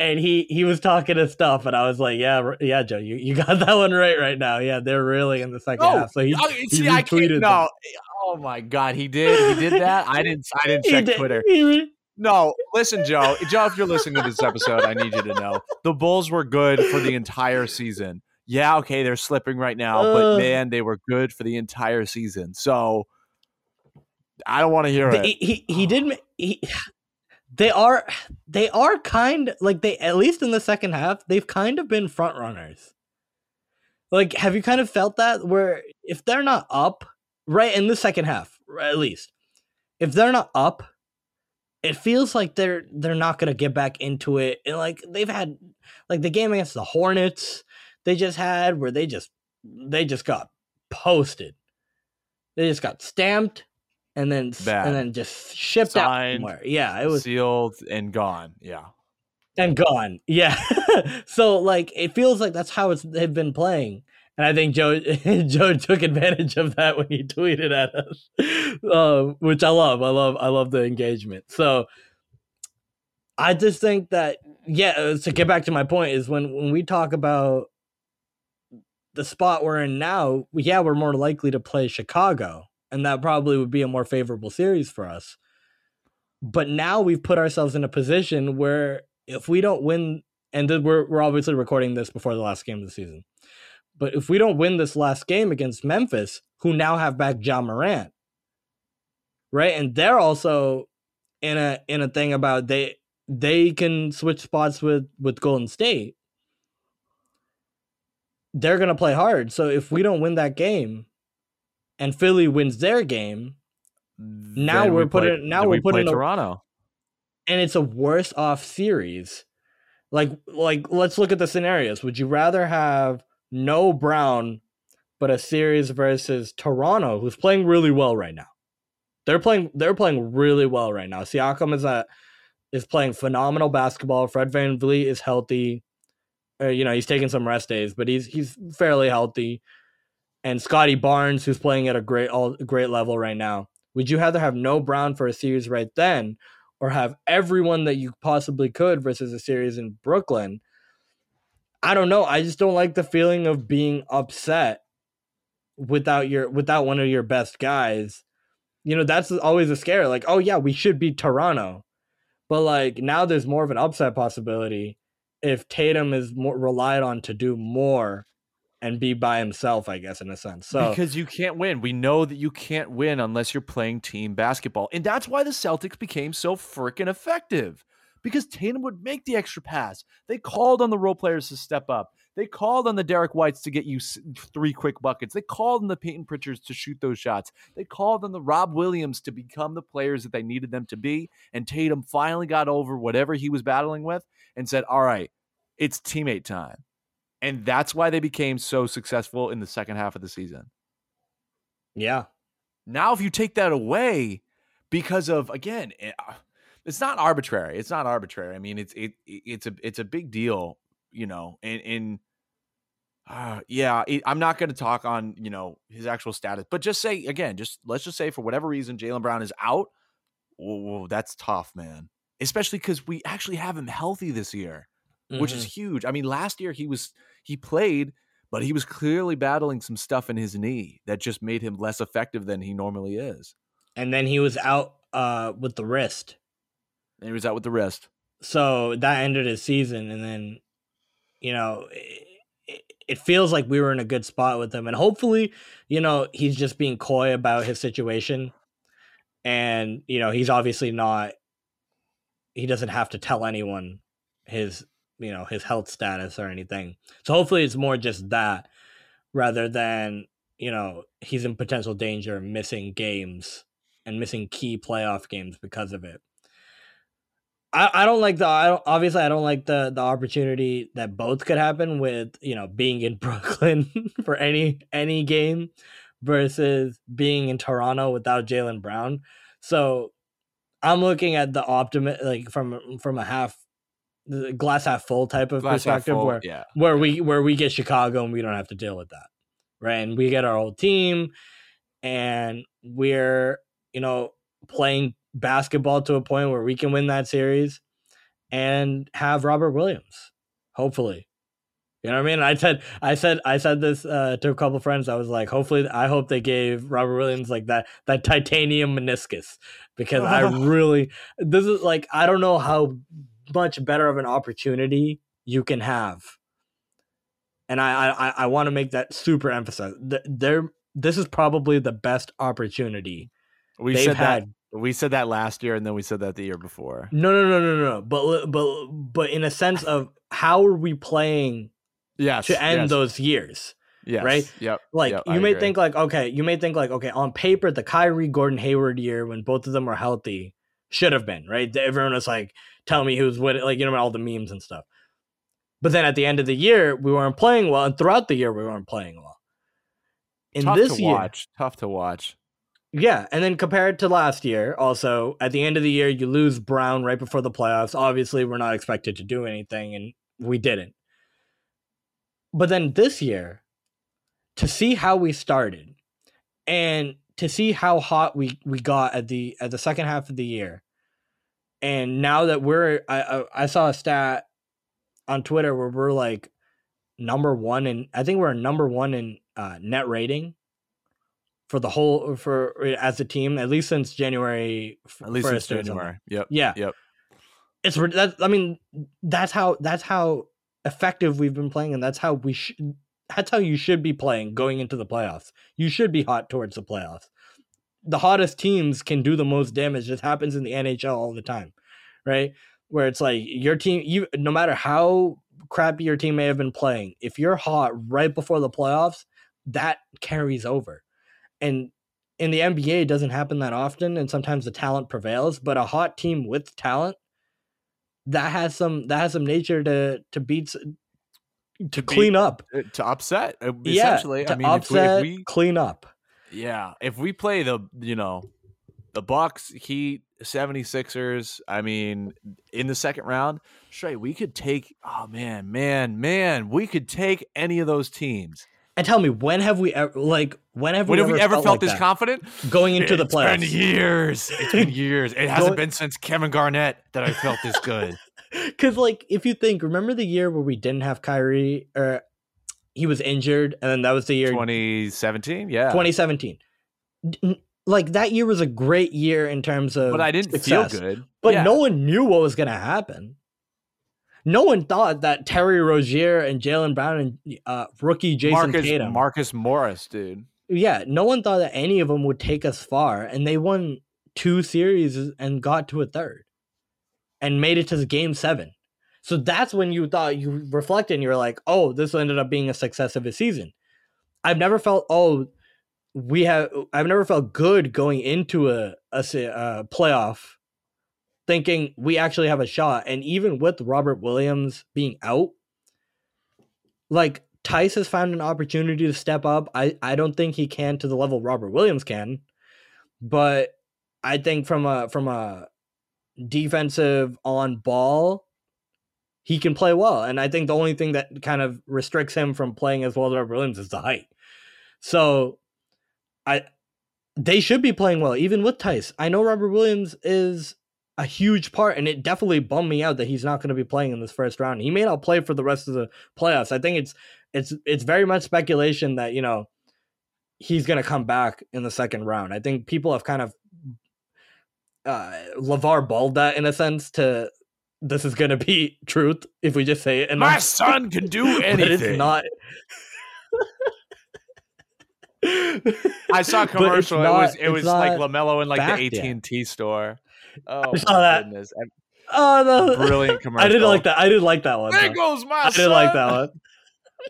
And he he was talking his stuff, and I was like, "Yeah, yeah, Joe, you, you got that one right right now. Yeah, they're really in the second No, half." So he, Oh, he see, I retweeted No. them. Eh, oh my God, he did. He did that. I didn't. I didn't check did- Twitter. re- No, listen, Joe. Joe, if you're listening to this episode, I need you to know the Bulls were good for the entire season. Yeah, okay, they're slipping right now, but uh. man, they were good for the entire season. So I don't want to hear The- it. he, he he did he, they are they are kind like they at least in the second half they've kind of been front runners. Like have you kind of felt that where if they're not up right in the second half at least if they're not up it feels like they're they're not gonna get back into it. And like they've had like the game against the hornets they just had where they just they just got posted. They just got stamped and then and then just shipped Signed, out somewhere. Yeah, it was sealed and gone. Yeah. and gone. Yeah. so like it feels like that's how it's they've been playing. And I think Joe Joe took advantage of that when he tweeted at us. Um, which I love. I love I love the engagement. So I just think that yeah, uh, to get back to my point is when when we talk about the spot we're in now, yeah, we're more likely to play Chicago, and that probably would be a more favorable series for us. But now we've put ourselves in a position where if we don't win, and we're we're obviously recording this before the last game of the season, but if we don't win this last game against Memphis, who now have back Ja Morant, right, and they're also in a in a thing about they they can switch spots with with Golden State. they're gonna play hard. So if we don't win that game, and Philly wins their game, Now Then we're we play- putting- now we're we play putting a- Toronto. and it's a worse off series. Like like let's look at the scenarios. Would you rather have no Brown but a series versus Toronto who's playing really well right now? They're playing they're playing really well right now. Siakam is a is playing phenomenal basketball. Fred VanVleet is healthy. Uh, you know, he's taking some rest days, but he's he's fairly healthy. And Scottie Barnes who's playing at a great all great level right now. Would you rather have no Brown for a series right then or have everyone that you possibly could versus a series in Brooklyn. I don't know. I just don't like the feeling of being upset without your without one of your best guys. You know, that's always a scare. Like, oh yeah, we should beat Toronto. But like now there's more of an upset possibility if Tatum is more relied on to do more and be by himself, I guess, in a sense. So because you can't win. We know that you can't win unless you're playing team basketball. And that's why the Celtics became so freaking effective. Because Tatum would make the extra pass. They called on the role players to step up. They called on the Derrick Whites to get you three quick buckets. They called on the Payton Pritchards to shoot those shots. They called on the Rob Williams to become the players that they needed them to be. And Tatum finally got over whatever he was battling with and said, All right, it's teammate time. And that's why they became so successful in the second half of the season. yeah. Now, if you take that away because of again, it- uh, it's not arbitrary. It's not arbitrary. I mean, it's it it's a it's a big deal, you know. And and uh, yeah, it, I'm not going to talk on you know his actual status, but just say again, just let's just say for whatever reason Jaylen Brown is out. Whoa, whoa, that's tough, man. Especially because we actually have him healthy this year which is Mhm. huge. I mean, last year he was he played, but he was clearly battling some stuff in his knee that just made him less effective than he normally is. and then he was out uh with the wrist. And he was out with the wrist. so that ended his season and then you know it, it feels like we were in a good spot with him and hopefully you know he's just being coy about his situation and you know he's obviously not he doesn't have to tell anyone his you know his health status or anything so hopefully it's more just that rather than you know he's in potential danger missing games and missing key playoff games because of it I, I don't like the I don't, obviously I don't like the the opportunity that both could happen with you know being in Brooklyn for any any game versus being in Toronto without Jaylen Brown. So I'm looking at the optimist like from from a half the glass half full type of Glass perspective full, where yeah. where we where we get Chicago and we don't have to deal with that, right? And we get our old team, and we're you know playing basketball to a point where we can win that series, and have Robert Williams, hopefully. You know what I mean? I said, I said, I said this uh, to a couple friends. I was like, hopefully, I hope they gave Robert Williams like that that titanium meniscus because I really this is like I don't know how much better of an opportunity you can have, and I I, I want to make that super emphasize. Th- There, this is probably the best opportunity We said had. that we said that last year and then we said that the year before. No, no, no, no, no. But but but in a sense of how are we playing Yes. to end yes, those years? yes, right? Yep. Like yep, you I may agree. think like okay, you may think like okay, on paper the Kyrie Gordon Hayward year when both of them were healthy should have been right. Everyone was like, "Tell me who's winning," like you know all the memes and stuff. But then at the end of the year, we weren't playing well, and throughout the year, we weren't playing well. In tough this to year, watch. Tough to watch. yeah, and then compared to last year, also at the end of the year, you lose Brown right before the playoffs. Obviously, we're not expected to do anything, and we didn't. But then this year, to see how we started, and to see how hot we we got at the at the second half of the year, and now that we're, I I, I saw a stat on Twitter where we're like number one in, I think we're number one in uh, net rating for the whole for as a team at least since January At least since 1st or something. January. Yep. Yeah. Yep. It's that I mean that's how that's how effective we've been playing and that's how we should that's how you should be playing going into the playoffs. You should be hot towards the playoffs. The hottest teams can do the most damage. This happens in the NHL all the time, right? Where it's like your team, you no matter how crappy your team may have been playing, if you're hot right before the playoffs, that carries over. And in the NBA, it doesn't happen that often, and sometimes the talent prevails. But a hot team with talent that has some that has some nature to to beat to beat- clean up. Uh, to upset. Yeah, Essentially, to I mean, if we, upset, if we clean up. Yeah, if we play the, you know, the Bucks, Heat, 76ers, I mean, in the second round, straight, we could take oh man, man, man, we could take any of those teams. And tell me, when have we ever like when have When we have we ever felt, like this that? confident? going into the playoffs? It's been years. It's been years. It hasn't been since Kevin Garnett that I felt this good. Because like if you think, remember the year where we didn't have Kyrie or he was injured, and then that was the year 2017, yeah. 2017. Like that year was a great year in terms of but I didn't success, feel good. But Yeah. no one knew what was going to happen. No one thought that Terry Rozier and Jaylen Brown and uh, rookie Jayson Marcus, Tatum. Marcus Morris, dude. yeah, no one thought that any of them would take us far, and they won two series and got to a third, and made it to the game seven. So that's when you thought you reflected and you were like, "Oh, this ended up being a success of a season." I've never felt oh, we have. I've never felt good going into a a, a playoff, thinking we actually have a shot. And even with Robert Williams being out, like Theis has found an opportunity to step up. I, I don't think he can to the level Robert Williams can, but I think from a from a defensive on ball, he can play well. And I think the only thing that kind of restricts him from playing as well as Robert Williams is the height. So I they should be playing well, even with Theis. I know Robert Williams is a huge part, and it definitely bummed me out that he's not going to be playing in this first round. He may not play for the rest of the playoffs. I think it's it's it's very much speculation that you know he's going to come back in the second round. I think people have kind of uh Lavar balled that in a sense to this is going to be truth if we just say it. And My son can do anything. it's not. I saw a commercial. it was it was like not Lamelo in like the. AT and T store. Oh, I saw my that. goodness. Oh no! Brilliant commercial. I didn't like that. I didn't like that one. There though. goes my I didn't like that one.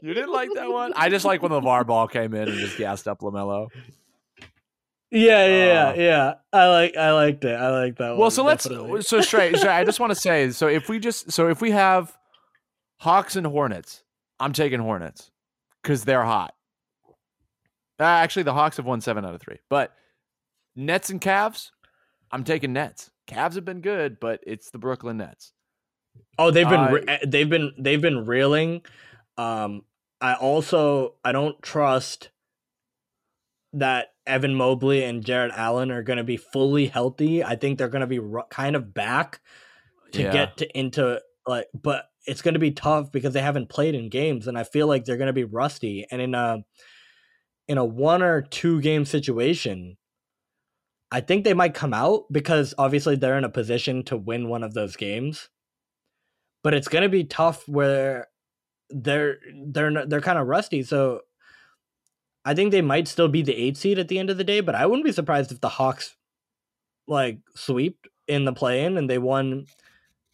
You didn't like that one? I just like when LaVar Ball came in and just gassed up Lamelo. Yeah, yeah, Uh, yeah, yeah. I like, I liked it. I like that one. Well, so let's so straight. straight I just want to say so if we just so if we have Hawks and Hornets, I'm taking Hornets because they're hot. Uh, actually, the Hawks have won seven out of three, but Nets and Cavs, I'm taking Nets. Cavs have been good, but it's the Brooklyn Nets. Oh, they've been Uh, re- they've been they've been reeling. Um, I also I don't trust that Evan Mobley and Jarrett Allen are going to be fully healthy. I think they're going to be ru- kind of back to Yeah. get to into like, but it's going to be tough because they haven't played in games, and I feel like they're going to be rusty. And in a in a one or two game situation, I think they might come out because obviously they're in a position to win one of those games. But it's going to be tough where they're they're they're kind of rusty. So I think they might still be the eight seed at the end of the day. But I wouldn't be surprised if the Hawks like sweep in the play in and they won.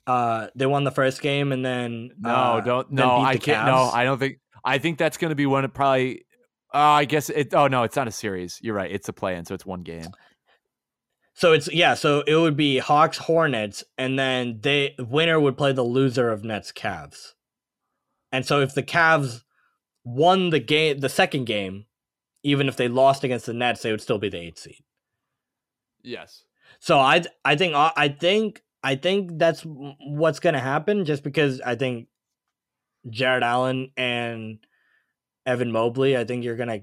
Uh, they won the first game and then No, uh, don't. No, I can't. No, I don't think. I think that's going to be one. Of probably. Uh, I guess it. Oh no, it's not a series. You're right. It's a play-in, so it's one game. So it's yeah, so it would be Hawks Hornets, and then they winner would play the loser of Nets Cavs. And so if the Cavs won the game, the second game, even if they lost against the Nets, they would still be the eighth seed. Yes. So I I think I think I think that's what's gonna happen, just because I think Jarrett Allen and Evan Mobley. I think you're gonna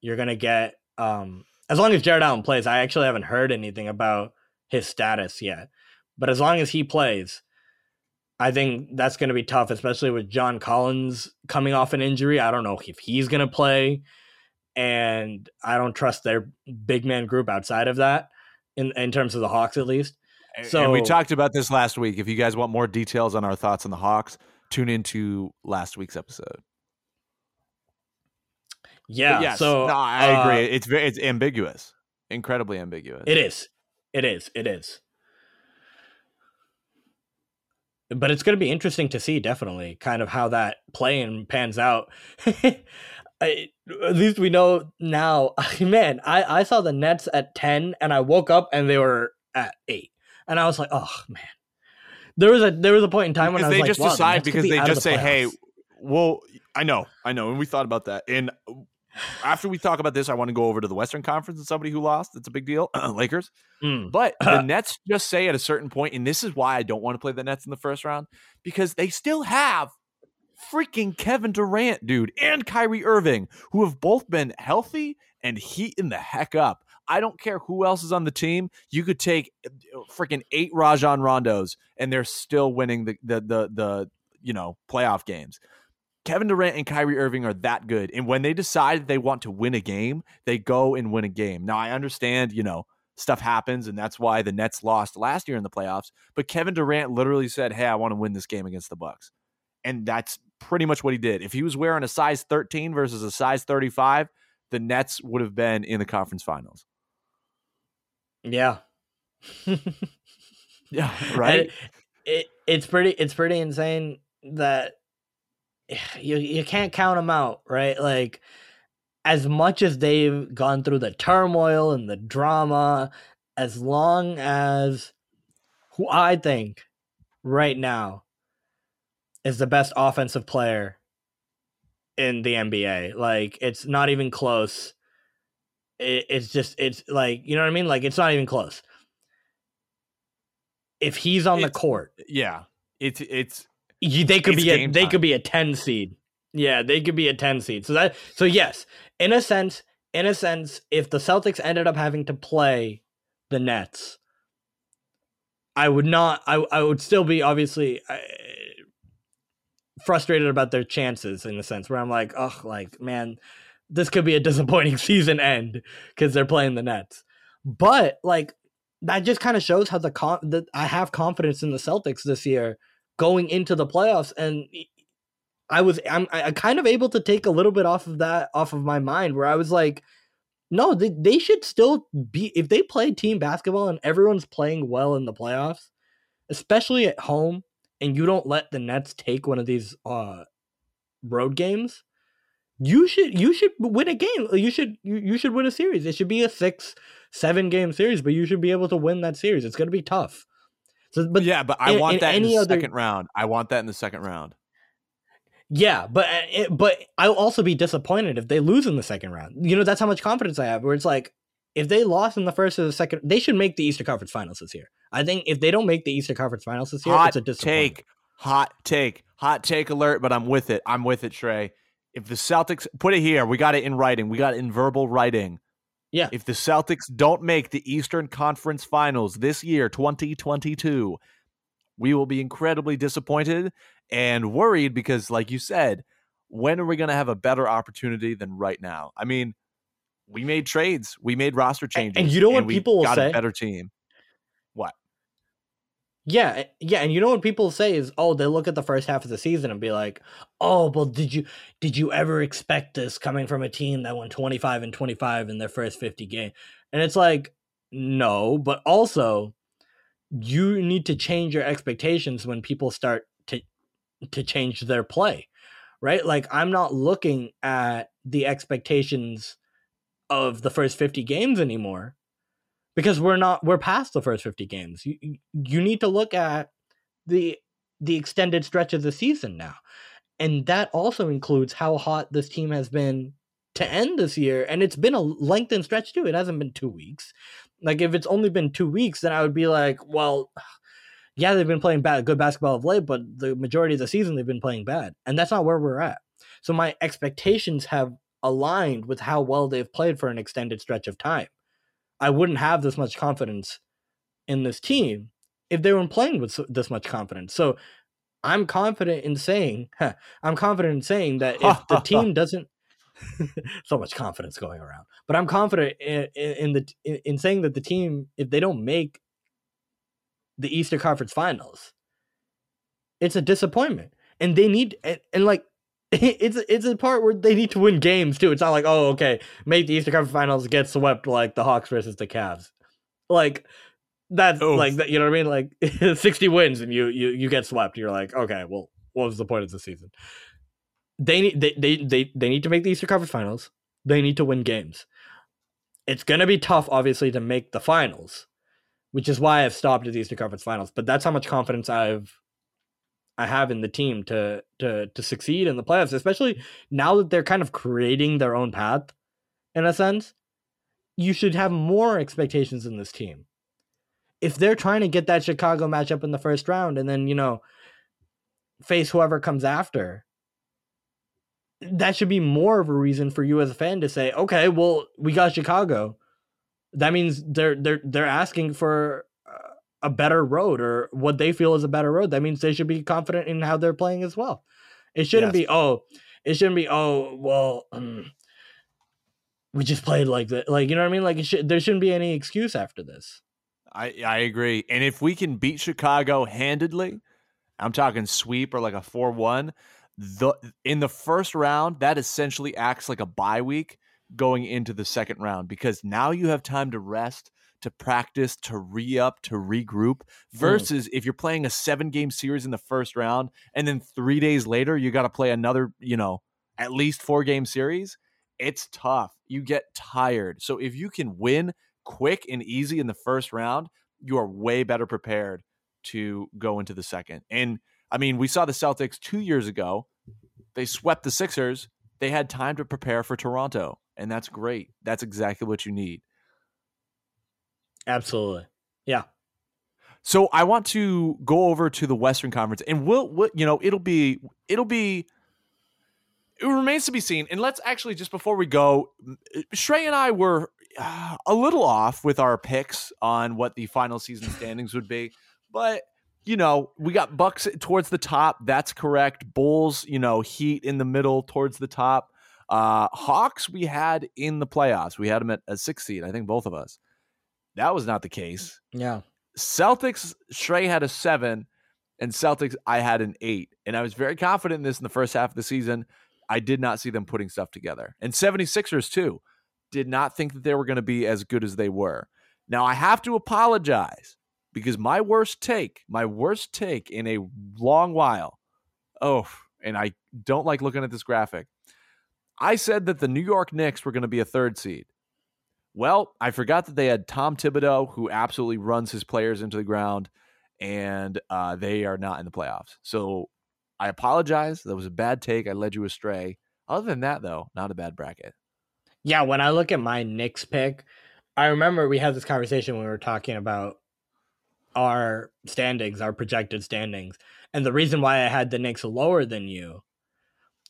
you're gonna get um as long as Jarrett Allen plays. I actually haven't heard anything about his status yet, but as long as he plays, I think that's gonna be tough, especially with John Collins coming off an injury. I don't know if he's gonna play, and I don't trust their big man group outside of that in in terms of the Hawks at least. So- and we talked about this last week. If you guys want more details on our thoughts on the Hawks, tune into last week's episode. Yeah. yes, so no, I uh, agree. It's very, it's ambiguous, incredibly ambiguous. It is. It is. It is. but it's going to be interesting to see definitely kind of how that play-in pans out. I, at least we know now. Man, I I saw the Nets at ten, and I woke up and they were at eight, and I was like, oh man. There was a there was a point in time when I because was they like, just wow, decide because be they just the say, "Hey, well, I know, I know," and we thought about that. And after we talk about this, I want to go over to the Western Conference and somebody who lost. It's a big deal, Lakers. Mm. But the Nets just say at a certain point, and this is why I don't want to play the Nets in the first round because they still have freaking Kevin Durant, dude, and Kyrie Irving, who have both been healthy and heating the heck up. I don't care who else is on the team. You could take uh, freaking eight Rajon Rondos, and they're still winning the the the, the you know playoff games. Kevin Durant and Kyrie Irving are that good. And when they decide they want to win a game, they go and win a game. Now, I understand, you know, stuff happens, and that's why the Nets lost last year in the playoffs. But Kevin Durant literally said, Hey, I want to win this game against the Bucks. And that's pretty much what he did. If he was wearing a size 13 versus a size 35, the Nets would have been in the conference finals. Yeah. Yeah, And It, it's pretty it's pretty insane that you you can't count them out, right? Like as much as they've gone through the turmoil and the drama, as long as who I think right now is the best offensive player in the NBA. Like it's not even close. It, it's just it's like you know what I mean. Like it's not even close. If he's on the court, yeah. It's it's you, they could It's be a they could be a 10 seed yeah they could be a 10 seed so that so yes in a sense in a sense if the celtics ended up having to play the nets i would not i, I would still be obviously uh, frustrated about their chances in a sense where i'm like oh like man this could be a disappointing season end because they're playing the nets. But like that just kind of shows how the con that i have confidence in the celtics this year going into the playoffs and i was i'm I, kind of able to take a little bit off of that off of my mind where i was like no they, they should still be if they play team basketball and everyone's playing well in the playoffs especially at home and you don't let the nets take one of these uh road games you should you should win a game you should you, you should win a series it should be a six seven game series but you should be able to win that series it's going to be tough so but yeah, but I in- want in that in any the other- second round. I want that in the second round. Yeah, but uh, but I'll also be disappointed if they lose in the second round. You know, that's how much confidence I have. Where it's like, if they lost in the first or the second, they should make the Eastern Conference Finals this year. I think if they don't make the Eastern Conference Finals this year, hot it's a disappointment. take, hot take, hot take alert. But I'm with it. I'm with it, Trey. If the Celtics put it here, we got it in writing. We got it in verbal writing. Yeah. If the Celtics don't make the Eastern Conference Finals this year, 2022, we will be incredibly disappointed and worried because, like you said, when are we going to have a better opportunity than right now? I mean, we made trades, we made roster changes, and you know what people will got say? a better team. Yeah, eh, yeah, and you know what people say is, oh, they look at the first half of the season and be like, oh, well, did you did you ever expect this coming from a team that won twenty five and twenty five in their first fifty game? And it's like, no, but also, you need to change your expectations when people start to to change their play, right? Like, I'm not looking at the expectations of the first fifty games anymore because we're not we're past the first 50 games. You you- need to look at the the extended stretch of the season now. And that also includes how hot this team has been to end this year. And it's been a lengthened stretch too. It hasn't been 2 weeks. Like if it's only been 2 weeks then i would be like well yeah they've been playing bad good basketball of late but the majority of the season they've been playing bad. And that's not where we're at. So my expectations have aligned with how well they've played for an extended stretch of time I wouldn't have this much confidence in this team if they weren't playing with this much confidence. So I'm confident in saying, I'm confident in saying that if the team doesn't, so much confidence going around, but I'm confident in, in, the in, in saying that the team, if they don't make the Eastern Conference Finals, it's a disappointment, and they need and, and like. It's it's a part where they need to win games too. It's not like oh okay, make the Eastern Conference Finals, get swept like the Hawks versus the Cavs. Like That's Oof. like that. You know what I mean? Like sixty wins and you you you get swept. You're like, okay, well, what was the point of the season? They need they they they, they need to make the Eastern Conference Finals. They need to win games. It's gonna be tough, obviously, to make the finals, which is why I've stopped at the Eastern Conference Finals. But that's how much confidence I've I have in the team to to to succeed in the playoffs, especially now that they're kind of creating their own path in a sense. You should have more expectations in this team. If they're trying to get that Chicago matchup in the first round and then, you know, face whoever comes after, that should be more of a reason for you as a fan to say, okay, well, we got Chicago. That means they're they're they're asking for a better road or what they feel is a better road. That means they should be confident in how they're playing as well. It shouldn't Yes. be oh, it shouldn't be oh well. um, we just played like that, like you know what I mean. Like should, there shouldn't be any excuse after this. I I agree. And if we can beat Chicago handedly, I'm talking sweep or like a 4-1, the in the first round that essentially acts like a bye week going into the second round because now you have time to rest, to practice, to re-up, to regroup hmm. versus if you're playing a 7 game series in the first round and then 3 days later you got to play another, you know, at least 4 game series, it's tough. You get tired. So if you can win quick and easy in the first round, you are way better prepared to go into the second. And I mean, we saw the Celtics two years ago. They swept the Sixers. They had time to prepare for Toronto, and that's great. That's exactly what you need. Absolutely, yeah. So I want to go over to the Western Conference, and we'll, we'll you know, it'll be, it'll be, it remains to be seen. And let's actually just before we go, Shrey and I were uh, a little off with our picks on what the final season standings would be, but you know, we got Bucks towards the top. That's correct. Bulls, you know, Heat in the middle towards the top. Uh, Hawks, we had in the playoffs. We had them at a six seed. I think both of us. That was not the case. Yeah. Celtics, Shrey had a seven, and Celtics, I had an eight. And I was very confident in this in the first half of the season. I did not see them putting stuff together. And 76ers, too, did not think that they were going to be as good as they were. Now, I have to apologize because my worst take, my worst take in a long while, oh, and I don't like looking at this graphic. I said that the New York Knicks were going to be a third seed. Well, I forgot that they had Tom Thibodeau, who absolutely runs his players into the ground, and uh, they are not in the playoffs. So I apologize. That was a bad take. I led you astray. Other than that, though, not a bad bracket. Yeah, when I look at my Knicks pick, I remember we had this conversation when we were talking about our standings, our projected standings. And the reason why I had the Knicks lower than you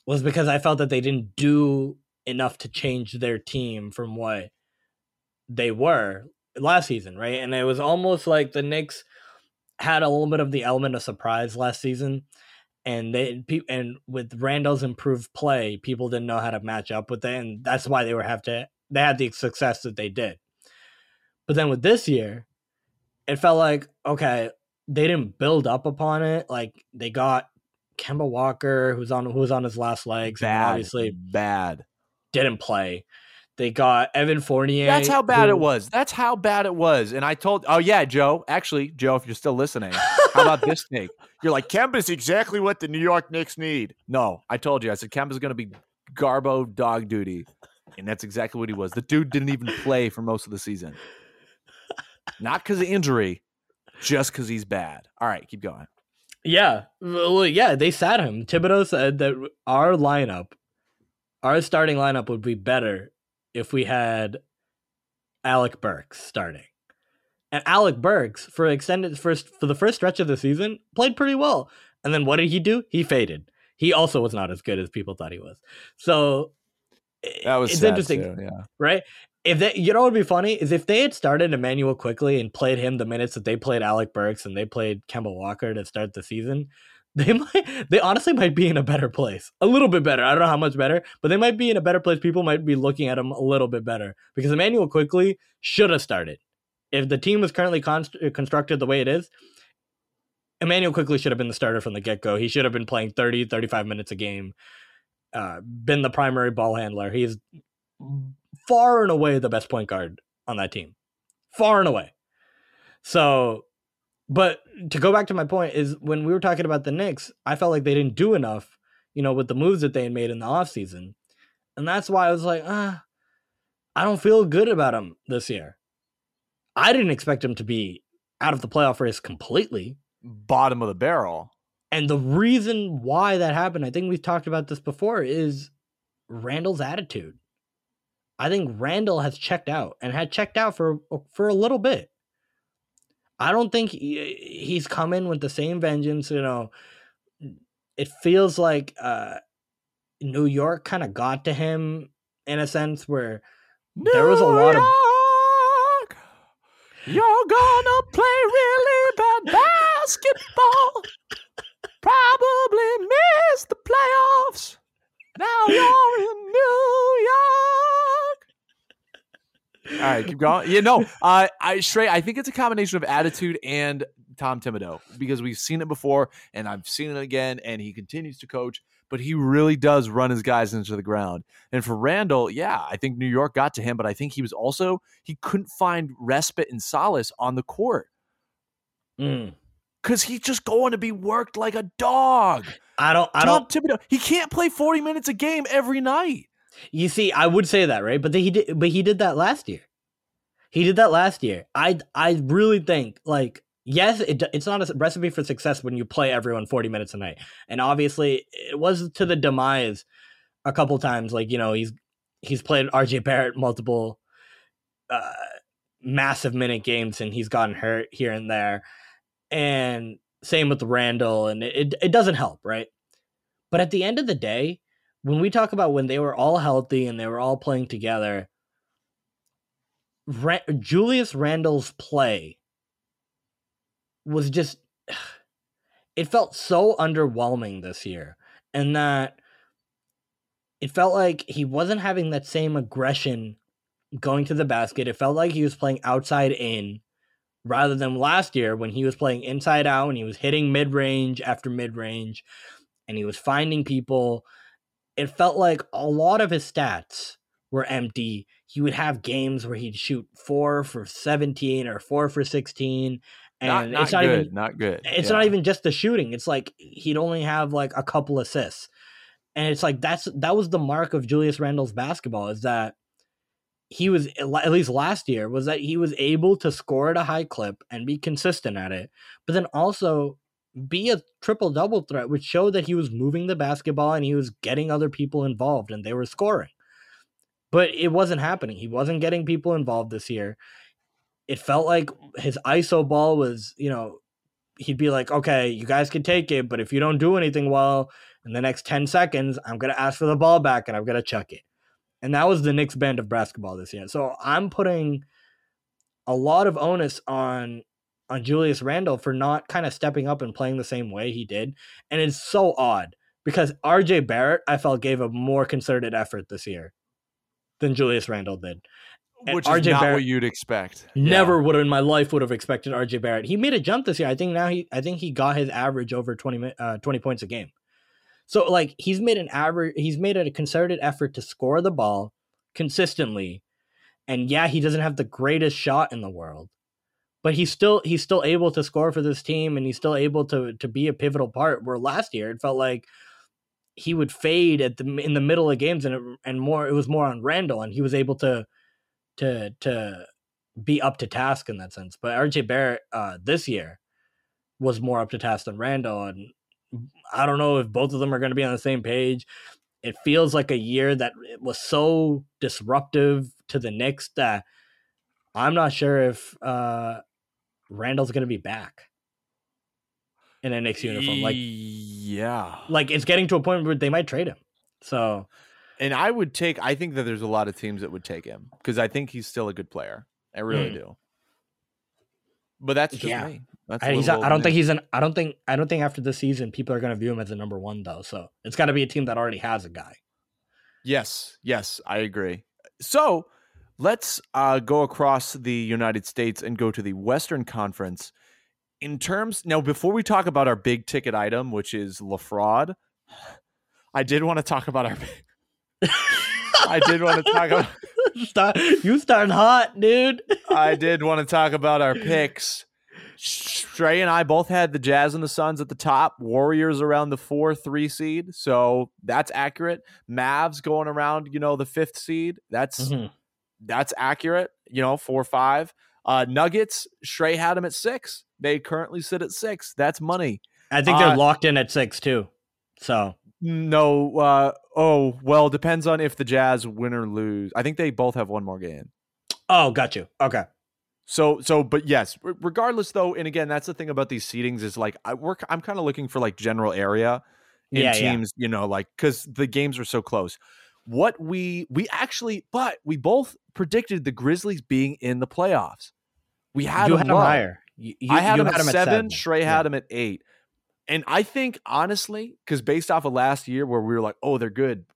was because I felt that they didn't do enough to change their team from what they were last season, right? And it was almost like the Knicks had a little bit of the element of surprise last season. And they and with Randle's improved play, people didn't know how to match up with it, and that's why they were have to they had the success that they did. But then with this year, it felt like okay, they didn't build up upon it. Like they got Kemba Walker, who's on who was on his last legs, Bad, obviously bad. didn't play. They got Evan Fournier. That's how bad it was. That's how bad it was. And I told, oh yeah, Joe. Actually, Joe, if you're still listening, how about this take? You're like Kemba's exactly what the New York Knicks need. No, I told you. I said Kemba's going to be Garbo dog duty, and that's exactly what he was. The dude didn't even play for most of the season, not because of injury, just because he's bad. All right, keep going. Yeah, well, yeah, they sat him. Thibodeau said that our lineup, our starting lineup would be better if we had Alec Burks starting. And Alec Burks, for extended first for the first stretch of the season, played pretty well. And then what did he do? He faded. He also was not as good as people thought he was. So That was it's interesting too, Yeah, right? If they, you know, what would be funny is if they had started Immanuel Quickley and played him the minutes that they played Alec Burks and they played Kemba Walker to start the season, they might, they honestly might be in a better place, a little bit better. I don't know how much better, but they might be in a better place. People might be looking at him a little bit better because Immanuel Quickley should have started. If the team was currently const- constructed the way it is, Immanuel Quickley should have been the starter from the get go. He should have been playing 30, 35 minutes a game, uh, been the primary ball handler. He's far and away the best point guard on that team. Far and away. So, but to go back to my point is when we were talking about the Knicks, I felt like they didn't do enough, you know, with the moves that they had made in the offseason. And that's why I was like, ah, I don't feel good about them this year. I didn't expect them to be out of the playoff race completely. Bottom of the barrel. And the reason why that happened, I think we've talked about this before, is Randle's attitude. I think Randle has checked out and had checked out for for a little bit. I don't think he, he's coming with the same vengeance. You know, it feels like uh, New York kind of got to him in a sense where there was a lot of You're gonna play really bad basketball. Probably miss the playoffs. Now you're in New York. All right, keep going. You know, uh, I Shrey, I think it's a combination of attitude and Tom Thibodeau because we've seen it before and I've seen it again, and he continues to coach, but he really does run his guys into the ground. And for Randle, yeah, I think New York got to him, but I think he was also he couldn't find respite and solace on the court Mm. because he's just going to be worked like a dog. I don't I Tom don't Thibodeau, he can't play 40 minutes a game every night. You see, I would say that, right? But he did, but he did that last year. He did that last year. I, I really think, like, yes, it, it's not a recipe for success when you play everyone forty minutes a night, and obviously, it was to the demise a couple times. Like, you know, he's he's played RJ Barrett multiple uh, massive minute games, and he's gotten hurt here and there, and same with Randle, and it, it doesn't help, right? But at the end of the day, when we talk about when they were all healthy and they were all playing together, Ra- Julius Randle's play was just it felt so underwhelming this year and that it felt like he wasn't having that same aggression going to the basket. It felt like he was playing outside in rather than last year when he was playing inside out and he was hitting mid range after mid range and he was finding people it felt like a lot of his stats were empty. He would have games where he'd shoot four for 17 or four for 16. And not, not it's not good. even not good. it's Yeah. not even just the shooting. It's like he'd only have like a couple assists. And it's like that's that was the mark of Julius Randle's basketball is that he was at least last year was that he was able to score at a high clip and be consistent at it, but then also be a triple double threat, which showed that he was moving the basketball and he was getting other people involved and they were scoring. But it wasn't happening. He wasn't getting people involved this year. It felt like his ISO ball was, you know, he'd be like, okay, you guys can take it, but if you don't do anything well in the next 10 seconds, I'm going to ask for the ball back and I'm going to chuck it. And that was the Knicks band of basketball this year. So I'm putting a lot of onus on on Julius Randle for not kind of stepping up and playing the same way he did. And it's so odd because RJ Barrett, I felt, gave a more concerted effort this year than Julius Randle did. and which is RJ not Barrett- what you'd expect. Never would have in my life would have expected RJ Barrett. He made a jump this year. I think now he I think he got his average over 20 uh, 20 points a game. So like he's made an average he's made a concerted effort to score the ball consistently. And yeah, he doesn't have the greatest shot in the world. But he's still he's still able to score for this team and he's still able to to be a pivotal part where last year it felt like he would fade at the in the middle of games and it, and more it was more on Randle and he was able to to to be up to task in that sense. But RJ Barrett uh, this year was more up to task than Randle, and I don't know if both of them are going to be on the same page. It feels like a year that was so disruptive to the Knicks that I'm not sure if uh, Randle's going to be back in a Knicks uniform. Like, yeah. like it's getting to a point where they might trade him. So And I would take. I think that there's a lot of teams that would take him because I think he's still a good player. I really Mm. do. But that's just Yeah. me. That's I, a he's, little I don't think he's an. I don't think. I don't think after this season people are going to view him as a number one though. So it's got to be a team that already has a guy. Yes, yes, I agree. So let's uh, go across the United States and go to the Western Conference. In terms now, before we talk about our big ticket item, which is LaFraud, I did want to talk about our. I did want to talk about. Start, you starting hot, dude. I did want to talk about our picks Shrey and I both had the Jazz and the Suns at the top, Warriors around the four, three seed. So that's accurate. Mavs going around, you know, the fifth seed. That's Mhm. That's accurate. You know, four, or five. Uh, Nuggets, Shrey had them at six. They currently sit at six. That's money. I think they're Uh, locked in at six too. So No, uh, oh well, depends on if the Jazz win or lose. I think they both have one more game. oh, got you. Okay. So, so, but yes, regardless though, and again, that's the thing about these seedings is like I work. I'm kind of looking for like general area in Yeah, yeah. teams, you know, like because the games are so close. What we we actually, but we both predicted the Grizzlies being in the playoffs. We had you them had them higher. You, you- I had them at them seven. Trey Yeah. had them at eight. And I think honestly, because based off of last year where we were like, oh, they're good,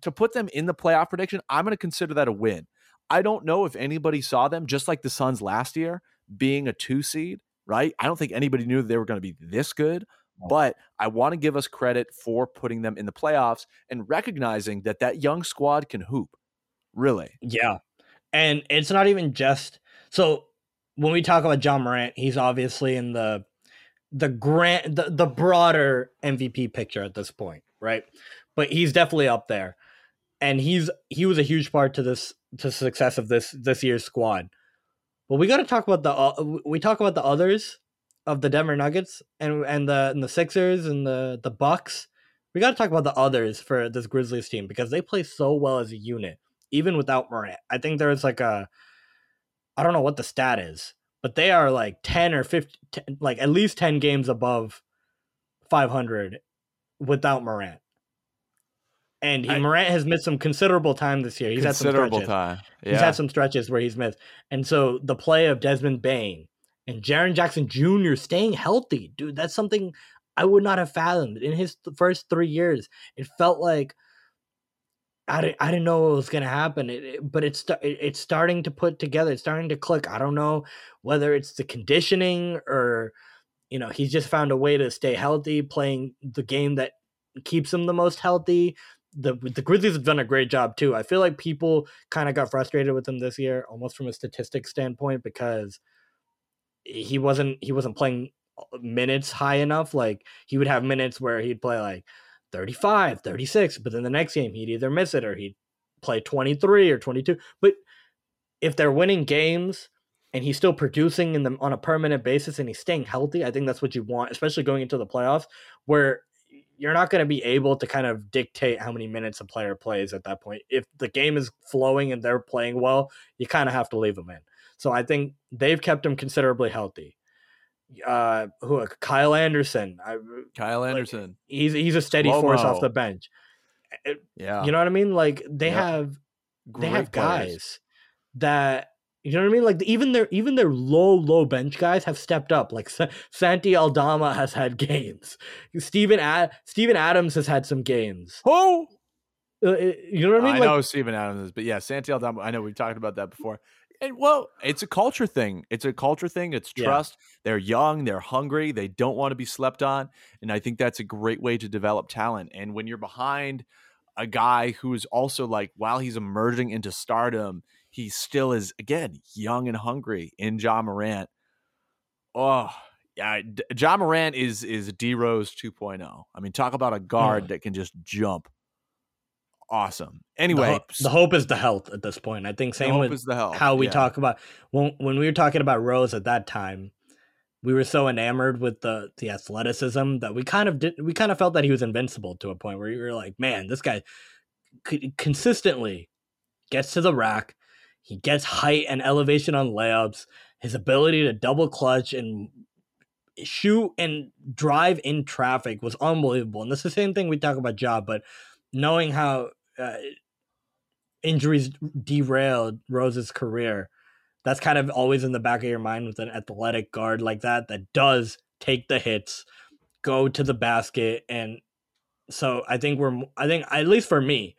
to put them in the playoff prediction, I'm going to consider that a win. I don't know if anybody saw them, just like the Suns last year, being a two seed, right? I don't think anybody knew they were going to be this good. But I want to give us credit for putting them in the playoffs and recognizing that that young squad can hoop. Really. Yeah. And it's not even just so when we talk about Ja Morant, he's obviously in the the grand the, the broader MVP picture at this point, right? But he's definitely up there. And he's he was a huge part to this to success of this this year's squad. But we got to talk about the uh, we talk about the others of the Denver Nuggets and and the and the Sixers and the the Bucks. We got to talk about the others for this Grizzlies team because they play so well as a unit even without Morant. I think there's like a I don't know what the stat is, but they are like 10 or 50 10 like at least 10 games above 500 without Morant. And he, I- Morant has missed some considerable time this year. He's had some Considerable stretches. time. He's had some stretches where he's missed. And so the play of Desmond Bane and Jaren Jackson Jr. staying healthy, dude, that's something I would not have fathomed in his th- first three years. It felt like I didn't, I didn't know what was going to happen, it, it- but it's it's starting to put together. It's starting to click. I don't know whether it's the conditioning or you know he's just found a way to stay healthy, playing the game that keeps him the most healthy. The the Grizzlies have done a great job too. I feel like people kind of got frustrated with him this year, almost from a statistics standpoint, because he wasn't he wasn't playing uh, minutes high enough. Like he would have minutes where he'd play like 35, 36, but then the next game he'd either miss it or he'd play 23 or 22. But if they're winning games and he's still producing in them on a permanent basis and he's staying healthy, I think that's what you want, especially going into the playoffs where you're not going to be able to kind of dictate how many minutes a player plays at that point. If the game is flowing and they're playing well, you kind of have to leave them in. So I think they've kept him considerably healthy. Uh, who Kyle Anderson? I, Kyle Anderson. he's he's a steady force off the bench. It- yeah. You know what I mean? Like they Yep. have they Great have players. guys that you know what I mean. Like even their even their low low bench guys have stepped up. Like Sa- Santi Aldama has had games. Steven Ad- Steven Adams has had some games. Oh, Uh, uh, you know what I I, mean? Like know Steven Adams is, but yeah, Santi Aldama. I know we've talked about that before. And well, it's a culture thing. It's a culture thing. It's Yeah. trust. They're young. They're hungry. They don't want to be slept on. And I think that's a great way to develop talent. And when you're behind a guy who is also like, while he's emerging into stardom, he still is again young and hungry in Ja Morant. Oh, yeah, Ja Morant is is D Rose 2.0. I mean, talk about a guard Mm. that can just jump. Awesome. the, Anyway, the hope is the health at this point. I think same hope with is the health. how we Yeah. talk about when when we were talking about Rose at that time. We were so enamored with the the athleticism that we kind of did. We kind of felt that he was invincible to a point where you were like, man, this guy c- consistently gets to the rack. He gets height and elevation on layups. His ability to double clutch and shoot and drive in traffic was unbelievable. And that's the same thing we talk about Job, but knowing how uh, injuries derailed Rose's career, that's kind of always in the back of your mind with an athletic guard like that that does take the hits, go to the basket, and so I think we're I think at least for me,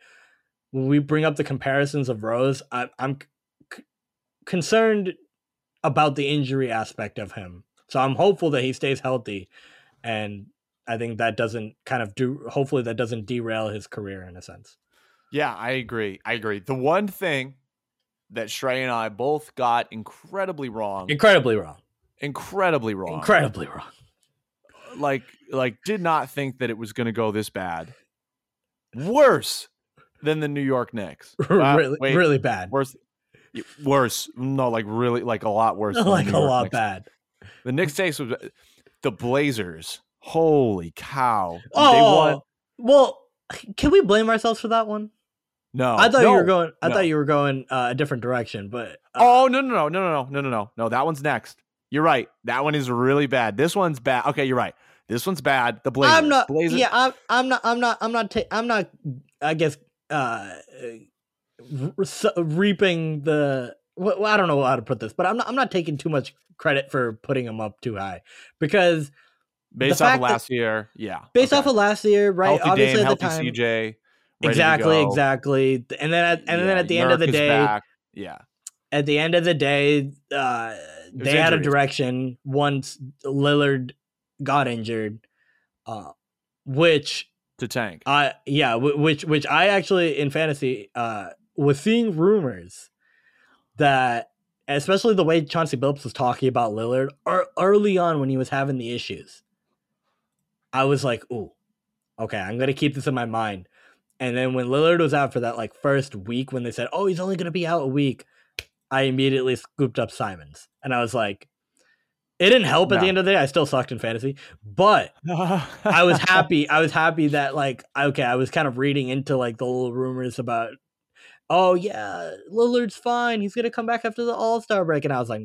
when we bring up the comparisons of Rose, I, I'm c- concerned about the injury aspect of him. So I'm hopeful that he stays healthy, and I think that doesn't kind of do. Hopefully, that doesn't derail his career in a sense. Yeah, I agree. I agree. The one thing that Shrey and I both got incredibly wrong Incredibly wrong. incredibly wrong. Incredibly wrong. like like did not think that it was going to go this bad. Worse than the New York Knicks. Uh, really, wait, really bad. worse. Worse. No, like really, like a lot worse. than the like a lot Knicks. bad. The Knicks case was the Blazers. Holy cow! they Oh, won. well, can we blame ourselves for that one? No, I thought you were going. I no. thought you were going uh, a different direction, but uh, Oh no no no no no no no no no no! That one's next. You're right. That one is really bad. This one's bad. Okay, you're right. This one's bad. The Blazers. I'm not. Blazers. Yeah, I'm. I'm not. I'm not. I'm not. Ta- I'm not. I guess. Uh, re- reaping the. Well, I don't know how to put this, but I'm not. I'm not taking too much credit for putting them up too high because Based off of that- last year, yeah. based okay. off of last year, right? healthy Obviously, Dame, healthy time, CJ. Exactly, exactly. And then, at, and then at the end of the day, back. yeah, at the end of the day, uh, they had a direction once Lillard got injured, uh, which to tank. I yeah, which which I actually in fantasy uh, was seeing rumors that, especially the way Chauncey Billups was talking about Lillard or early on when he was having the issues, I was like, ooh, okay, I'm gonna keep this in my mind. And then when Lillard was out for that like first week, when they said, "Oh, he's only gonna be out a week," I immediately scooped up Simons, and I was like, it didn't help at the end of the day. I still sucked in fantasy, but I was happy. I was happy that like okay, I was kind of reading into like the little rumors about, oh yeah, Lillard's fine. He's gonna come back after the All Star break, and I was like,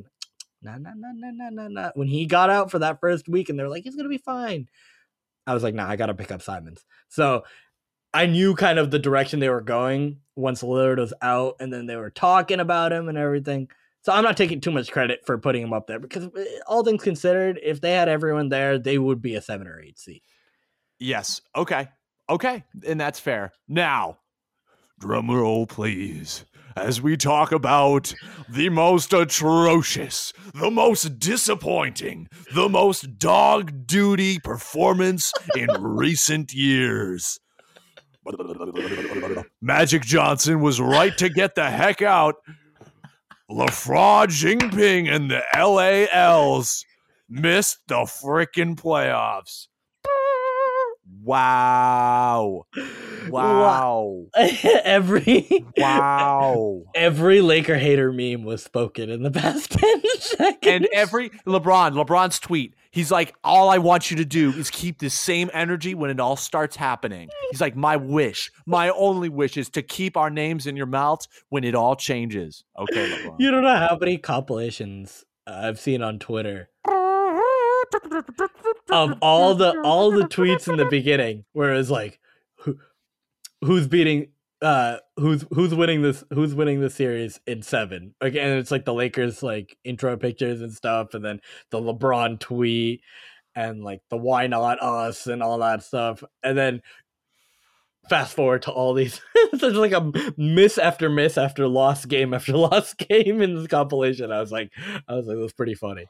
nah, nah, nah, nah, nah, nah, nah. When he got out for that first week, and they're like, he's gonna be fine. I was like, nah, I gotta pick up Simons. So I knew kind of the direction they were going once Lillard was out, and then they were talking about him and everything. So I'm not taking too much credit for putting him up there because eh, all things considered, if they had everyone there, they would be a seven or eight seed. yes. Okay. Okay. And that's fair. Now, drum roll, please, as we talk about the most atrocious, the most disappointing, the most dog duty performance in recent years. Magic Johnson was right to get the heck out. LaFraud Jingping and the LALs missed the freaking playoffs. Wow. Wow. every Wow. every Laker hater meme was spoken in the past ten seconds. and every LeBron, LeBron's tweet, he's like, all I want you to do is keep the same energy when it all starts happening. He's like, my wish, my only wish is to keep our names in your mouths when it all changes. Okay, LeBron. you don't know how many compilations I've seen on Twitter of all the all the tweets in the beginning where it's like who, who's beating uh who's who's winning this who's winning this series in seven? Again it's like the lakers like intro pictures and stuff and then the lebron tweet and like the why not us? and all that stuff. And then fast forward to all these there's like a miss after miss after lost game after lost game in this compilation. I was like i was like that's pretty funny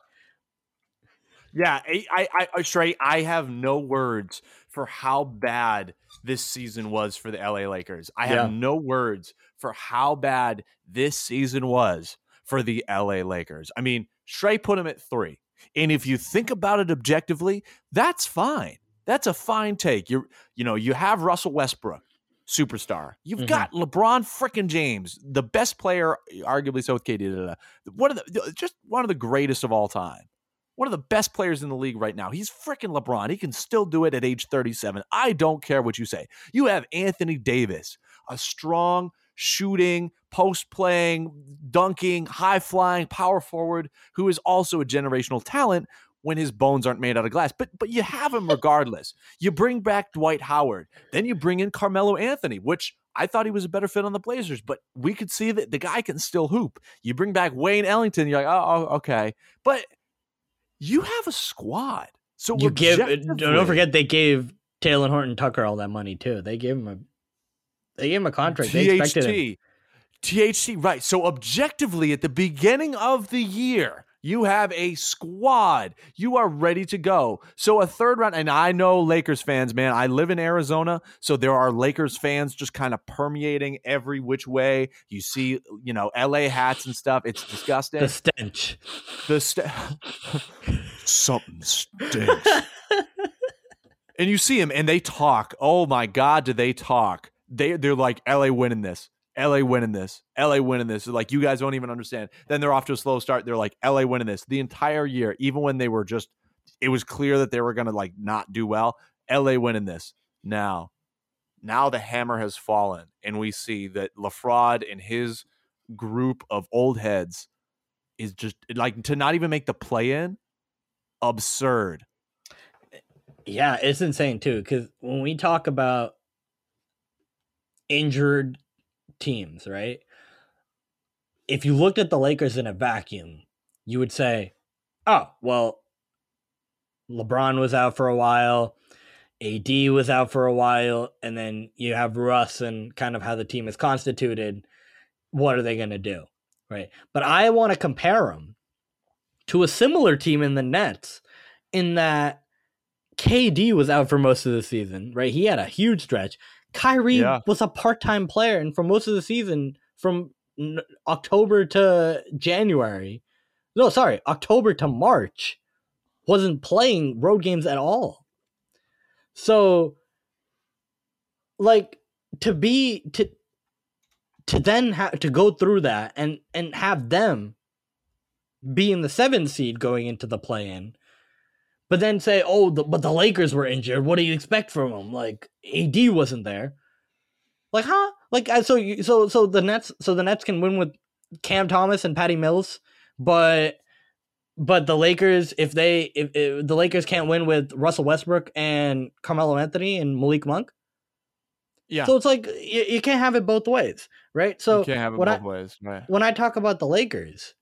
Yeah, I, I, I, Trey, I have no words for how bad this season was for the LA Lakers. I have Yeah. no words for how bad this season was for the LA Lakers. I mean, Trey put him at three, and if you think about it objectively, that's fine. That's a fine take. You, you know, you have Russell Westbrook, superstar. You've Mhm. got LeBron frickin' James, the best player, arguably so with KD. One of the, just one of the greatest of all time one of the best players in the league right now. He's freaking LeBron. He can still do it at age 37. I don't care what you say. You have Anthony Davis, a strong, shooting, post playing, dunking, high flying power forward who is also a generational talent when his bones aren't made out of glass. But but you have him regardless. You bring back Dwight Howard, then you bring in Carmelo Anthony, which I thought he was a better fit on the Blazers, but we could see that the guy can still hoop. You bring back Wayne Ellington, you're like, oh, oh okay. But you have a squad. So you give uh, don't forget they gave Talen Horton Tucker all that money too. They gave him a they gave him a contract. They expected him. THT. THT, right. So objectively, at the beginning of the year, You have a squad. You are ready to go. So a third round, and I know Lakers fans, man. I live in Arizona, so there are Lakers fans just kind of permeating every which way. You see, you know, LA hats and stuff. It's disgusting. The stench. The st- something stinks. and you see them, and they talk. Oh my God, do they talk? They they're like LA winning this. LA winning this. LA winning this. Like you guys don't even understand. Then they're off to a slow start. They're like LA winning this the entire year, even when they were just. It was clear that they were going to like not do well. LA winning this now. Now the hammer has fallen, and we see that Lafraud and his group of old heads is just like to not even make the play in. Absurd. Yeah, it's insane too. Because when we talk about injured teams, right? If you looked at the Lakers in a vacuum, you would say, oh, well, LeBron was out for a while, AD was out for a while, and then you have Russ and kind of how the team is constituted. What are they going to do? Right. But I want to compare them to a similar team in the Nets in that KD was out for most of the season, right? He had a huge stretch. Kyrie Yeah. was a part-time player, and for most of the season, from October to January, no, sorry, October to March, wasn't playing road games at all. So, like, to be to to then have to go through that and and have them be in the seventh seed going into the play-in but then say, "Oh, the, but the Lakers were injured. What do you expect from them? Like AD wasn't there. Like, huh? Like, so you, so so the Nets, so the Nets can win with Cam Thomas and Patty Mills, but but the Lakers, if they if, if the Lakers can't win with Russell Westbrook and Carmelo Anthony and Malik Monk, Yeah. so it's like you, you can't have it both ways, right? So you can't have it both I- ways. Right. when I talk about the Lakers,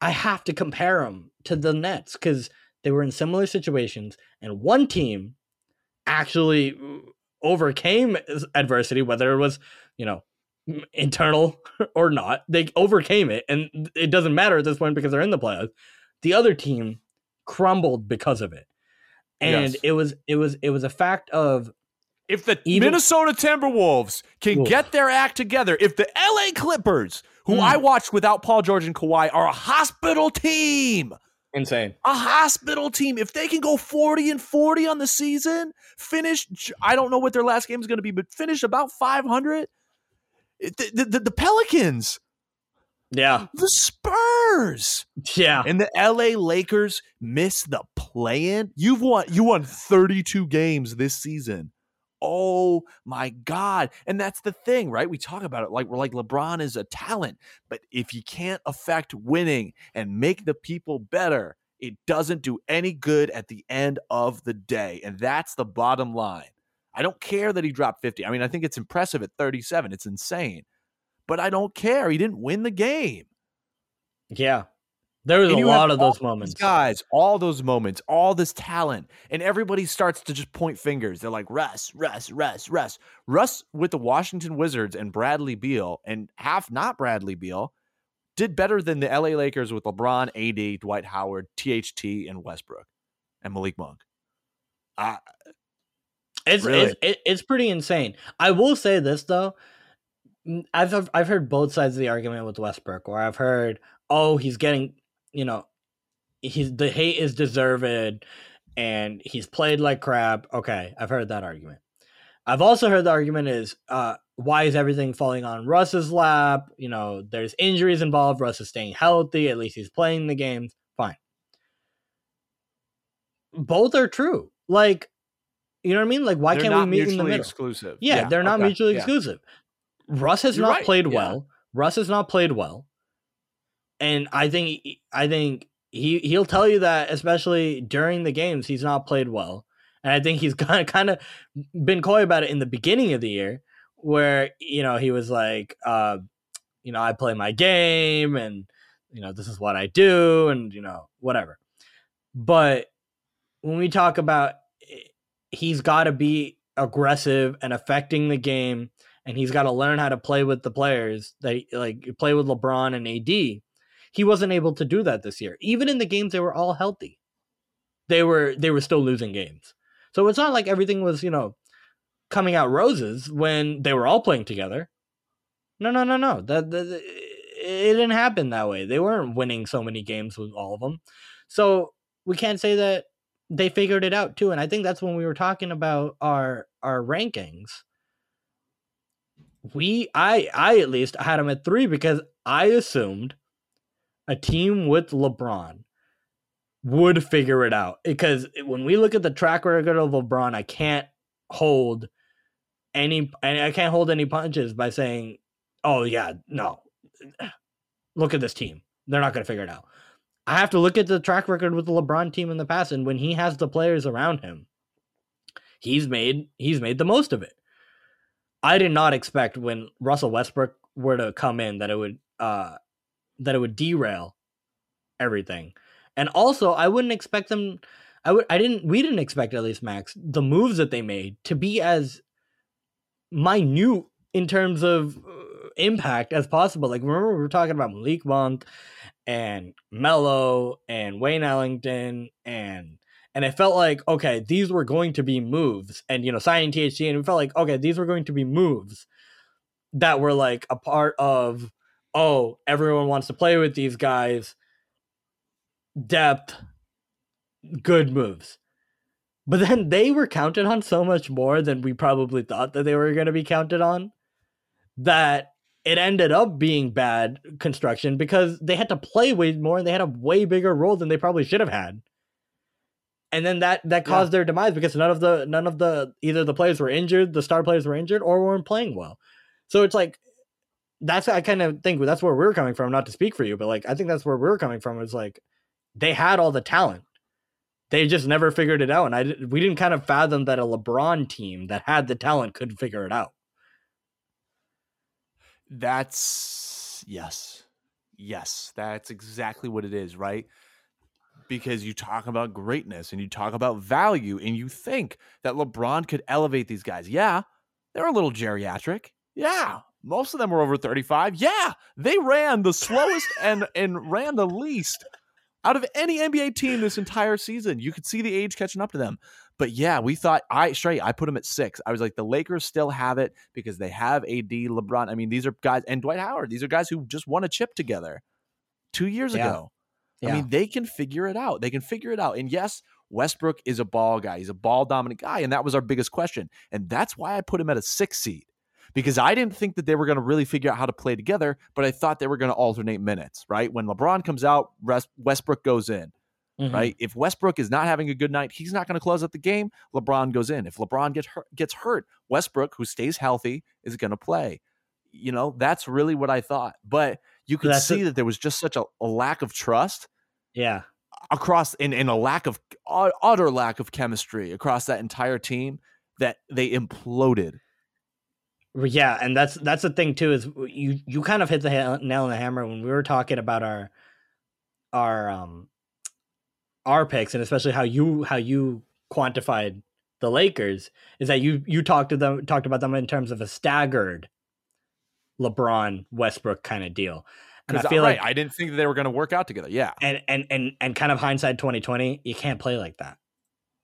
I have to compare them to the Nets because they were in similar situations, and one team actually uh, overcame adversity, whether it was you know internal or not. They overcame it, and it doesn't matter at this point because they're in the playoffs. The other team crumbled because of it, and Yes. it was it was it was a fact of If the Even- Minnesota Timberwolves can Oof. get their act together, if the LA Clippers, who Hmm. I watched without Paul George and Kawhi, are a hospital team, insane. a hospital team, if they can go 40 and 40 on the season, finish, I don't know what their last game is going to be, but finish about 500, the, the, the Pelicans, Yeah, the Spurs, yeah. and the LA Lakers miss the play-in. You've won you won 32 games this season. Oh my god. And that's the thing, right? We talk about it like we're like LeBron is a talent, but if you can't affect winning and make the people better, it doesn't do any good at the end of the day. And that's the bottom line. I don't care that he dropped 50. I mean, I think it's impressive at 37. It's insane. But I don't care. He didn't win the game. Yeah. There was And a lot of those moments. Guys, all those moments, all this talent, and everybody starts to just point fingers. They're like Russ, Russ, Russ, Russ, Russ with the Washington Wizards and Bradley Beal, and half not Bradley Beal, did better than the LA Lakers with LeBron, AD, Dwight Howard, THT, and Westbrook, and Malik Monk. Uh, It's Really? it's it's pretty insane. I will say this though. I've I've- I've heard both sides of the argument with Westbrook, where I've heard, oh, he's getting, you know, he's the hate is deserved, and he's played like crap. Okay, I've heard that argument. I've also heard the argument is, uh, why is everything falling on Russ's lap? You know, there's injuries involved. Russ is staying healthy. At least he's playing the games. Fine. Both are true. Like, you know what I mean? Like, why they're can't we meet in the middle? exclusive. Yeah, they're not okay, mutually yeah. exclusive. Russ has You're not right, played yeah. well. Russ has not played well, and I think I think he he'll tell you that especially during the games he's not played well, and I think he's kind of kind of been coy about it in the beginning of the year, where you know he was like, uh, you know, I play my game, and you know this is what I do, and you know whatever. But when we talk about eh, he's got to be aggressive and affecting the game and he's got to learn how to play with the players that like play with LeBron and AD He wasn't able to do that this year. Even in the games they were all healthy. They were they were still losing games. So it's not like everything was, you know, coming out roses when they were all playing together. No, no, no, no. That, that it didn't happen that way. They weren't winning so many games with all of them. So we can't say that they figured it out too. And I think that's when we were talking about our our rankings. We I I at least had them at three because I assumed a team with LeBron would figure it out. Because when we look at the track record of LeBron, I can't hold any I can't hold any punches by saying, "Oh yeah, no, look at this team. They're not going to figure it out. I have to look at the track record with the LeBron team in the past, and when he has the players around him, he's made he's made the most of it. I did not expect when Russell Westbrook were to come in that it would uh that it would derail everything. And also, I wouldn't expect them I would I didn't we didn't expect at least Max the moves that they made to be as minute in terms of uh, impact as possible. Like remember we were talking about Malik Monk and Mello and Wayne Ellington and and it felt like okay these were going to be moves and you know signing THT and it felt like okay these were going to be moves that were like a part of oh everyone wants to play with these guys depth good moves but then they were counted on so much more than we probably thought that they were going to be counted on that it ended up being bad construction because they had to play way more and they had a way bigger role than they probably should have had. And then that that caused yeah. their demise because none of the none of the either the players were injured, the star players were injured, or weren't playing well. So it's like that's I kind of think that's where we're coming from. Not to speak for you, but like I think that's where we're coming from. Is like they had all the talent, they just never figured it out, and I we didn't kind of fathom that a LeBron team that had the talent could figure it out. That's yes. Yes, that's exactly what it is, right? Because you talk about greatness and you talk about value and you think that LeBron could elevate these guys. Yeah, they're a little geriatric. Yeah, most of them were over 35. Yeah, they ran the slowest and and ran the least out of any NBA team this entire season. You could see the age catching up to them. But yeah, we thought I straight. I put them at six. I was like, the Lakers still have it because they have AD, LeBron. I mean, these are guys and Dwight Howard. These are guys who just won a chip together two years yeah. ago. Yeah. I mean, they can figure it out. They can figure it out. And yes, Westbrook is a ball guy. He's a ball dominant guy, and that was our biggest question. And that's why I put him at a six seed because I didn't think that they were going to really figure out how to play together, but I thought they were going to alternate minutes. Right when LeBron comes out, Westbrook goes in. Mm-hmm. Right. If Westbrook is not having a good night, he's not going to close out the game. LeBron goes in. If LeBron gets hurt, gets hurt, Westbrook, who stays healthy, is going to play. You know, that's really what I thought. But you could see a- that there was just such a, a lack of trust. Yeah. Across in, and a lack of utter lack of chemistry across that entire team that they imploded. Yeah, and that's that's the thing too is you you kind of hit the nail on the hammer when we were talking about our our um our picks and especially how you how you quantified the Lakers is that you you talked to them talked about them in terms of a staggered LeBron Westbrook kind of deal. And I feel right, like I didn't think they were going to work out together. Yeah. And and and and kind of hindsight 2020, you can't play like that.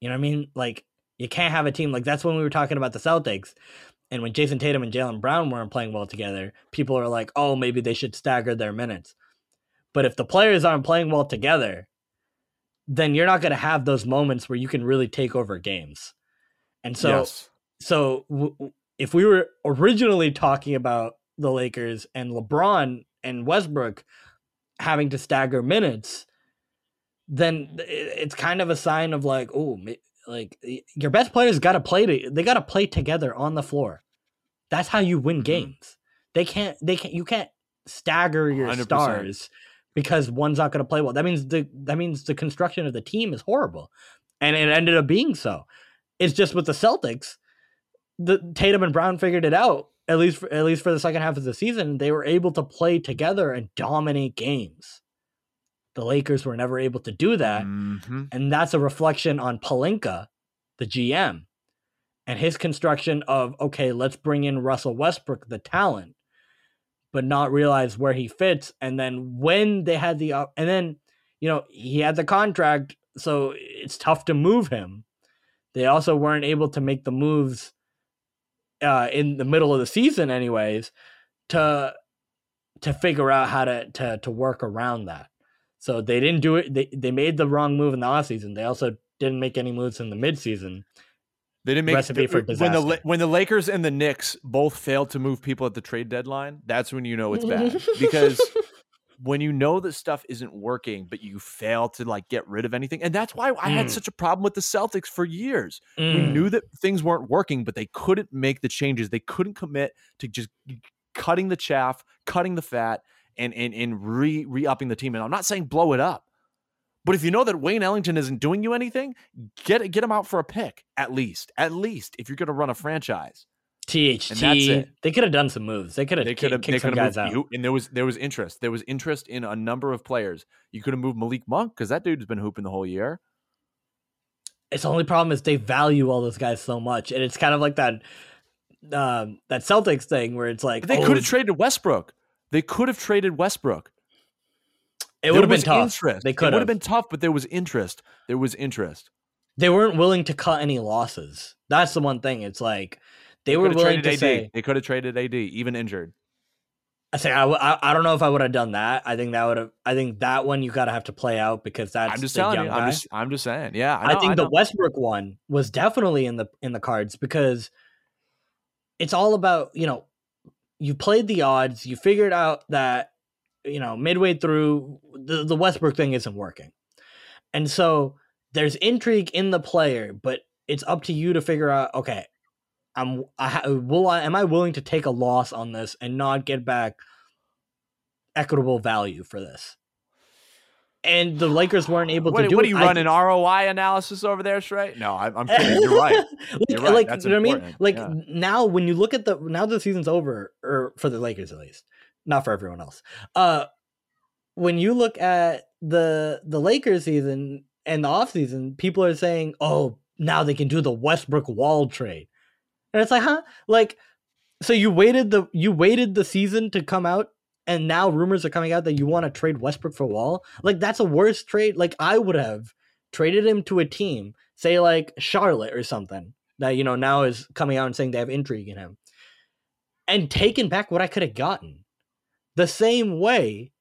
You know what I mean? Like you can't have a team like that's when we were talking about the Celtics. And when Jayson Tatum and Jaylen Brown weren't playing well together, people are like, "Oh, maybe they should stagger their minutes." But if the players aren't playing well together, then you're not going to have those moments where you can really take over games. And so, yes. so w- if we were originally talking about the Lakers and LeBron and Westbrook having to stagger minutes, then it's kind of a sign of like, oh, like your best players got to play to, they got to play together on the floor. That's how you win mm-hmm. games. Mm-hmm. They can't, they can't, you can't stagger your 100%. stars because one's not going to play well. That means the that means the construction of the team is horrible, and it ended up being so. It's just with the Celtics, the Tatum and Brown figured it out. At least for, at least for the second half of the season, they were able to play together and dominate games. The Lakers were never able to do that, mm-hmm. and that's a reflection on Pelinka, the GM, and his construction of okay, let's bring in Russell Westbrook, the talent, but not realize where he fits. And then when they had the op- and then you know he had the contract, so it's tough to move him. They also weren't able to make the moves uh, in the middle of the season, anyways, to to figure out how to to to work around that. So they didn't do it. They they made the wrong move in the offseason. They also didn't make any moves in the midseason. They didn't make Recipe for disaster. when the when the Lakers and the Knicks both failed to move people at the trade deadline. That's when you know it's bad because when you know that stuff isn't working, but you fail to like get rid of anything, and that's why I had Mm. such a problem with the Celtics for years. We Mm. knew that things weren't working, but they couldn't make the changes. They couldn't commit to just cutting the chaff, cutting the fat, and and and re re upping the team. And I'm not saying blow it up, but if you know that Wayne Ellington isn't doing you anything, get get him out for a pick at least. At least if you're going to run a franchise, THT. And that's it. They could have done some moves. They could have they could have kicked some guys out. you, and there was there was interest. There was interest in a number of players. You could have moved Malik Monk because that dude's been hooping the whole year. It's the only problem is they value all those guys so much, and it's kind of like that um, that Celtics thing where it's like But they oh, could have traded Westbrook. They could have traded Westbrook. It would have been tough. Interest. They It could would have been tough, but there was interest. There was interest. They weren't willing to cut any losses. That's the one thing. It's like they, were willing to AD. say. They could have traded AD, even injured. I say I, w- I, I don't know if I would have done that. I think that would have. I think that one you got to have to play out because that's I'm just the telling you. I'm just I'm just saying. Yeah, I, I, know, think the. Westbrook one was definitely in the in the cards because it's all about you know you played the odds, you figured out that you know midway through the the Westbrook thing isn't working, and so there's intrigue in the player, but it's up to you to figure out okay. I'm I will I am I willing to take a loss on this and not get back equitable value for this? And the Lakers weren't able What, to do what it. are you I running ROI analysis over there, Shrey? No, I'm, I'm kidding. You're right. like, You're right. like That's you know what I mean? important. Like Yeah. now when you look at the now the season's over, or for the Lakers at least, not for everyone else. Uh when you look at the the Lakers season and the offseason, people are saying, Oh, now they can do the Westbrook wall trade. And it's like, huh? Like so you waited the you waited the season to come out and now rumors are coming out that you want to trade Westbrook for Wall. Like that's a worse trade. Like I would have traded him to a team, say like Charlotte or something, that you know now is coming out and saying they have intrigue in him, and taken back what I could have gotten. The same way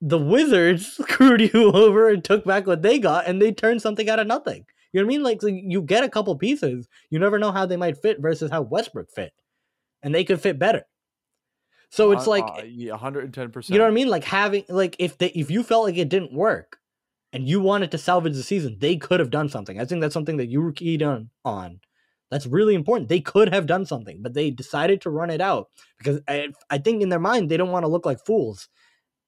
the Wizards screwed you over and took back what they got, and they turned something out of nothing. You know what I mean? Like so you get a couple pieces, you never know how they might fit versus how Westbrook fit, and they could fit better. So it's Uh, like uh, yeah, 110%. you know what I mean? Like having like if they if you felt like it didn't work and you wanted to salvage the season, they could have done something. I think that's something that you were keyed on on. That's really important. They could have done something, but they decided to run it out because I, I think in their mind they don't want to look like fools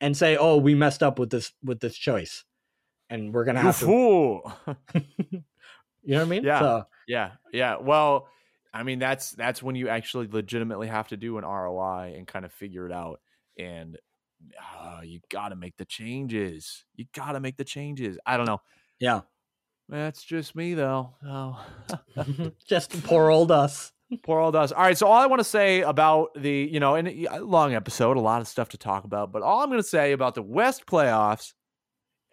and say, "Oh, we messed up with this with this choice." And we're going to You have to fool. You know what I mean? Yeah. So, Yeah, yeah. Well, I mean that's that's when you actually legitimately have to do an ROI and kind of figure it out. And uh, you got to make the changes. You got to make the changes. I don't know. yeah. That's just me though. Oh. Just poor old us. Poor old us. All right. So all I want to say about the, you know, and a long episode, a lot of stuff to talk about, but all I'm going to say about the West playoffs,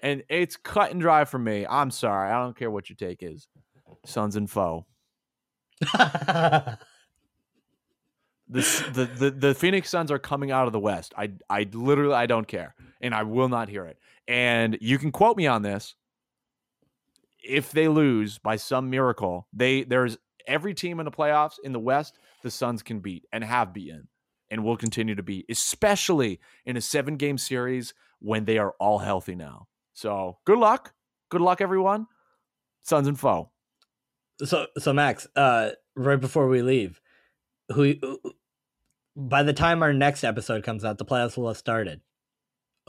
and it's cut and dry for me. I'm sorry. I don't care what your take is. Suns and foe. The, the the the Phoenix Suns are coming out of the West. I I literally I don't care, and I will not hear it. And you can quote me on this. If they lose by some miracle, they there's every team in the playoffs in the West the Suns can beat and have beaten and will continue to beat, especially in a seven game series when they are all healthy now. So good luck, good luck everyone. Suns and foe. So so Max, uh, right before we leave, who by the time our next episode comes out, the playoffs will have started.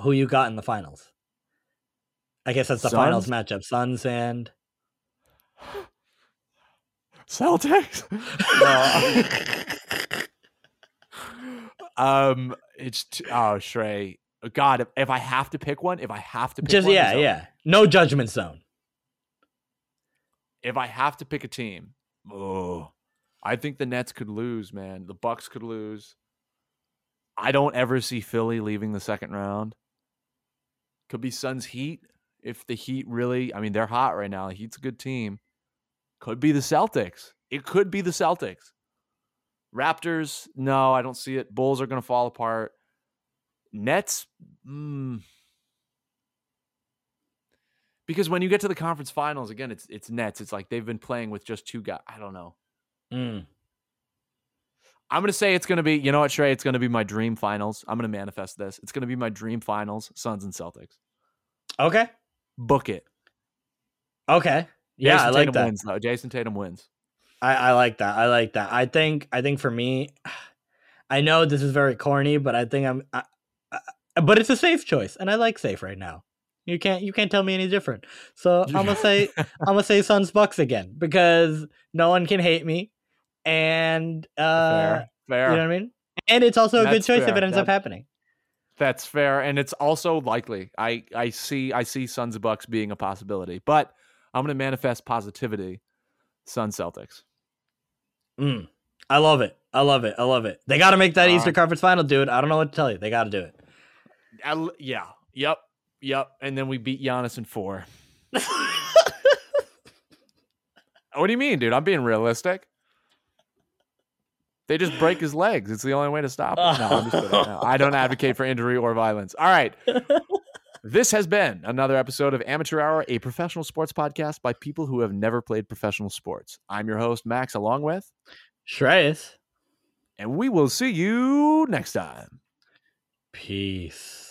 Who you got in the finals? I guess that's the finals matchup: Suns and. Celtics. um, it's t- oh Shrey. God, if, if I have to pick one, if I have to pick Just one, yeah, yeah. No judgment zone. If I have to pick a team, oh, I think the Nets could lose. Man, the Bucks could lose. I don't ever see Philly leaving the second round. Could be Suns Heat if the Heat really, I mean, they're hot right now. The Heat's a good team. Could be the Celtics. It could be the Celtics. Raptors, no, I don't see it. Bulls are going to fall apart. Nets, mm. Because when you get to the conference finals, again, it's it's Nets. It's like they've been playing with just two guys. I don't know. Mm. I'm gonna say it's gonna be. You know what, Trey? It's gonna be my dream finals. I'm gonna manifest this. It's gonna be my dream finals. Suns and Celtics. Okay. Book it. Okay. Yeah, Jayson I like Tatum that. wins though. Jayson Tatum wins. I, I like that. I like that. I think I think for me, I know this is very corny, but I think I'm. I, I, but it's a safe choice, and I like safe right now. You can't you can't tell me any different. So I'm gonna say I'm gonna say Suns Bucks again because no one can hate me, and uh, fair, fair. you know what I mean. And it's also a good That's choice if it ends up happening. That's fair, and it's also likely. I I see I see Suns Bucks being a possibility, but I'm gonna manifest positivity. Suns Celtics. Mm. I love it. I love it. I love it. They got to make that Uh, Eastern Conference final, dude. I don't know what to tell you. They got to do it. I yeah. Yep. Yep. And then we beat Giannis in four. What do you mean, dude? I'm being realistic. They just break his legs. It's the only way to stop him. No, I'm just. No, I don't advocate for injury or violence. All right. This has been another episode of Amateur Hour, a professional sports podcast by people who have never played professional sports. I'm your host, Max, along with, Shreyas. and we will see you next time. Peace.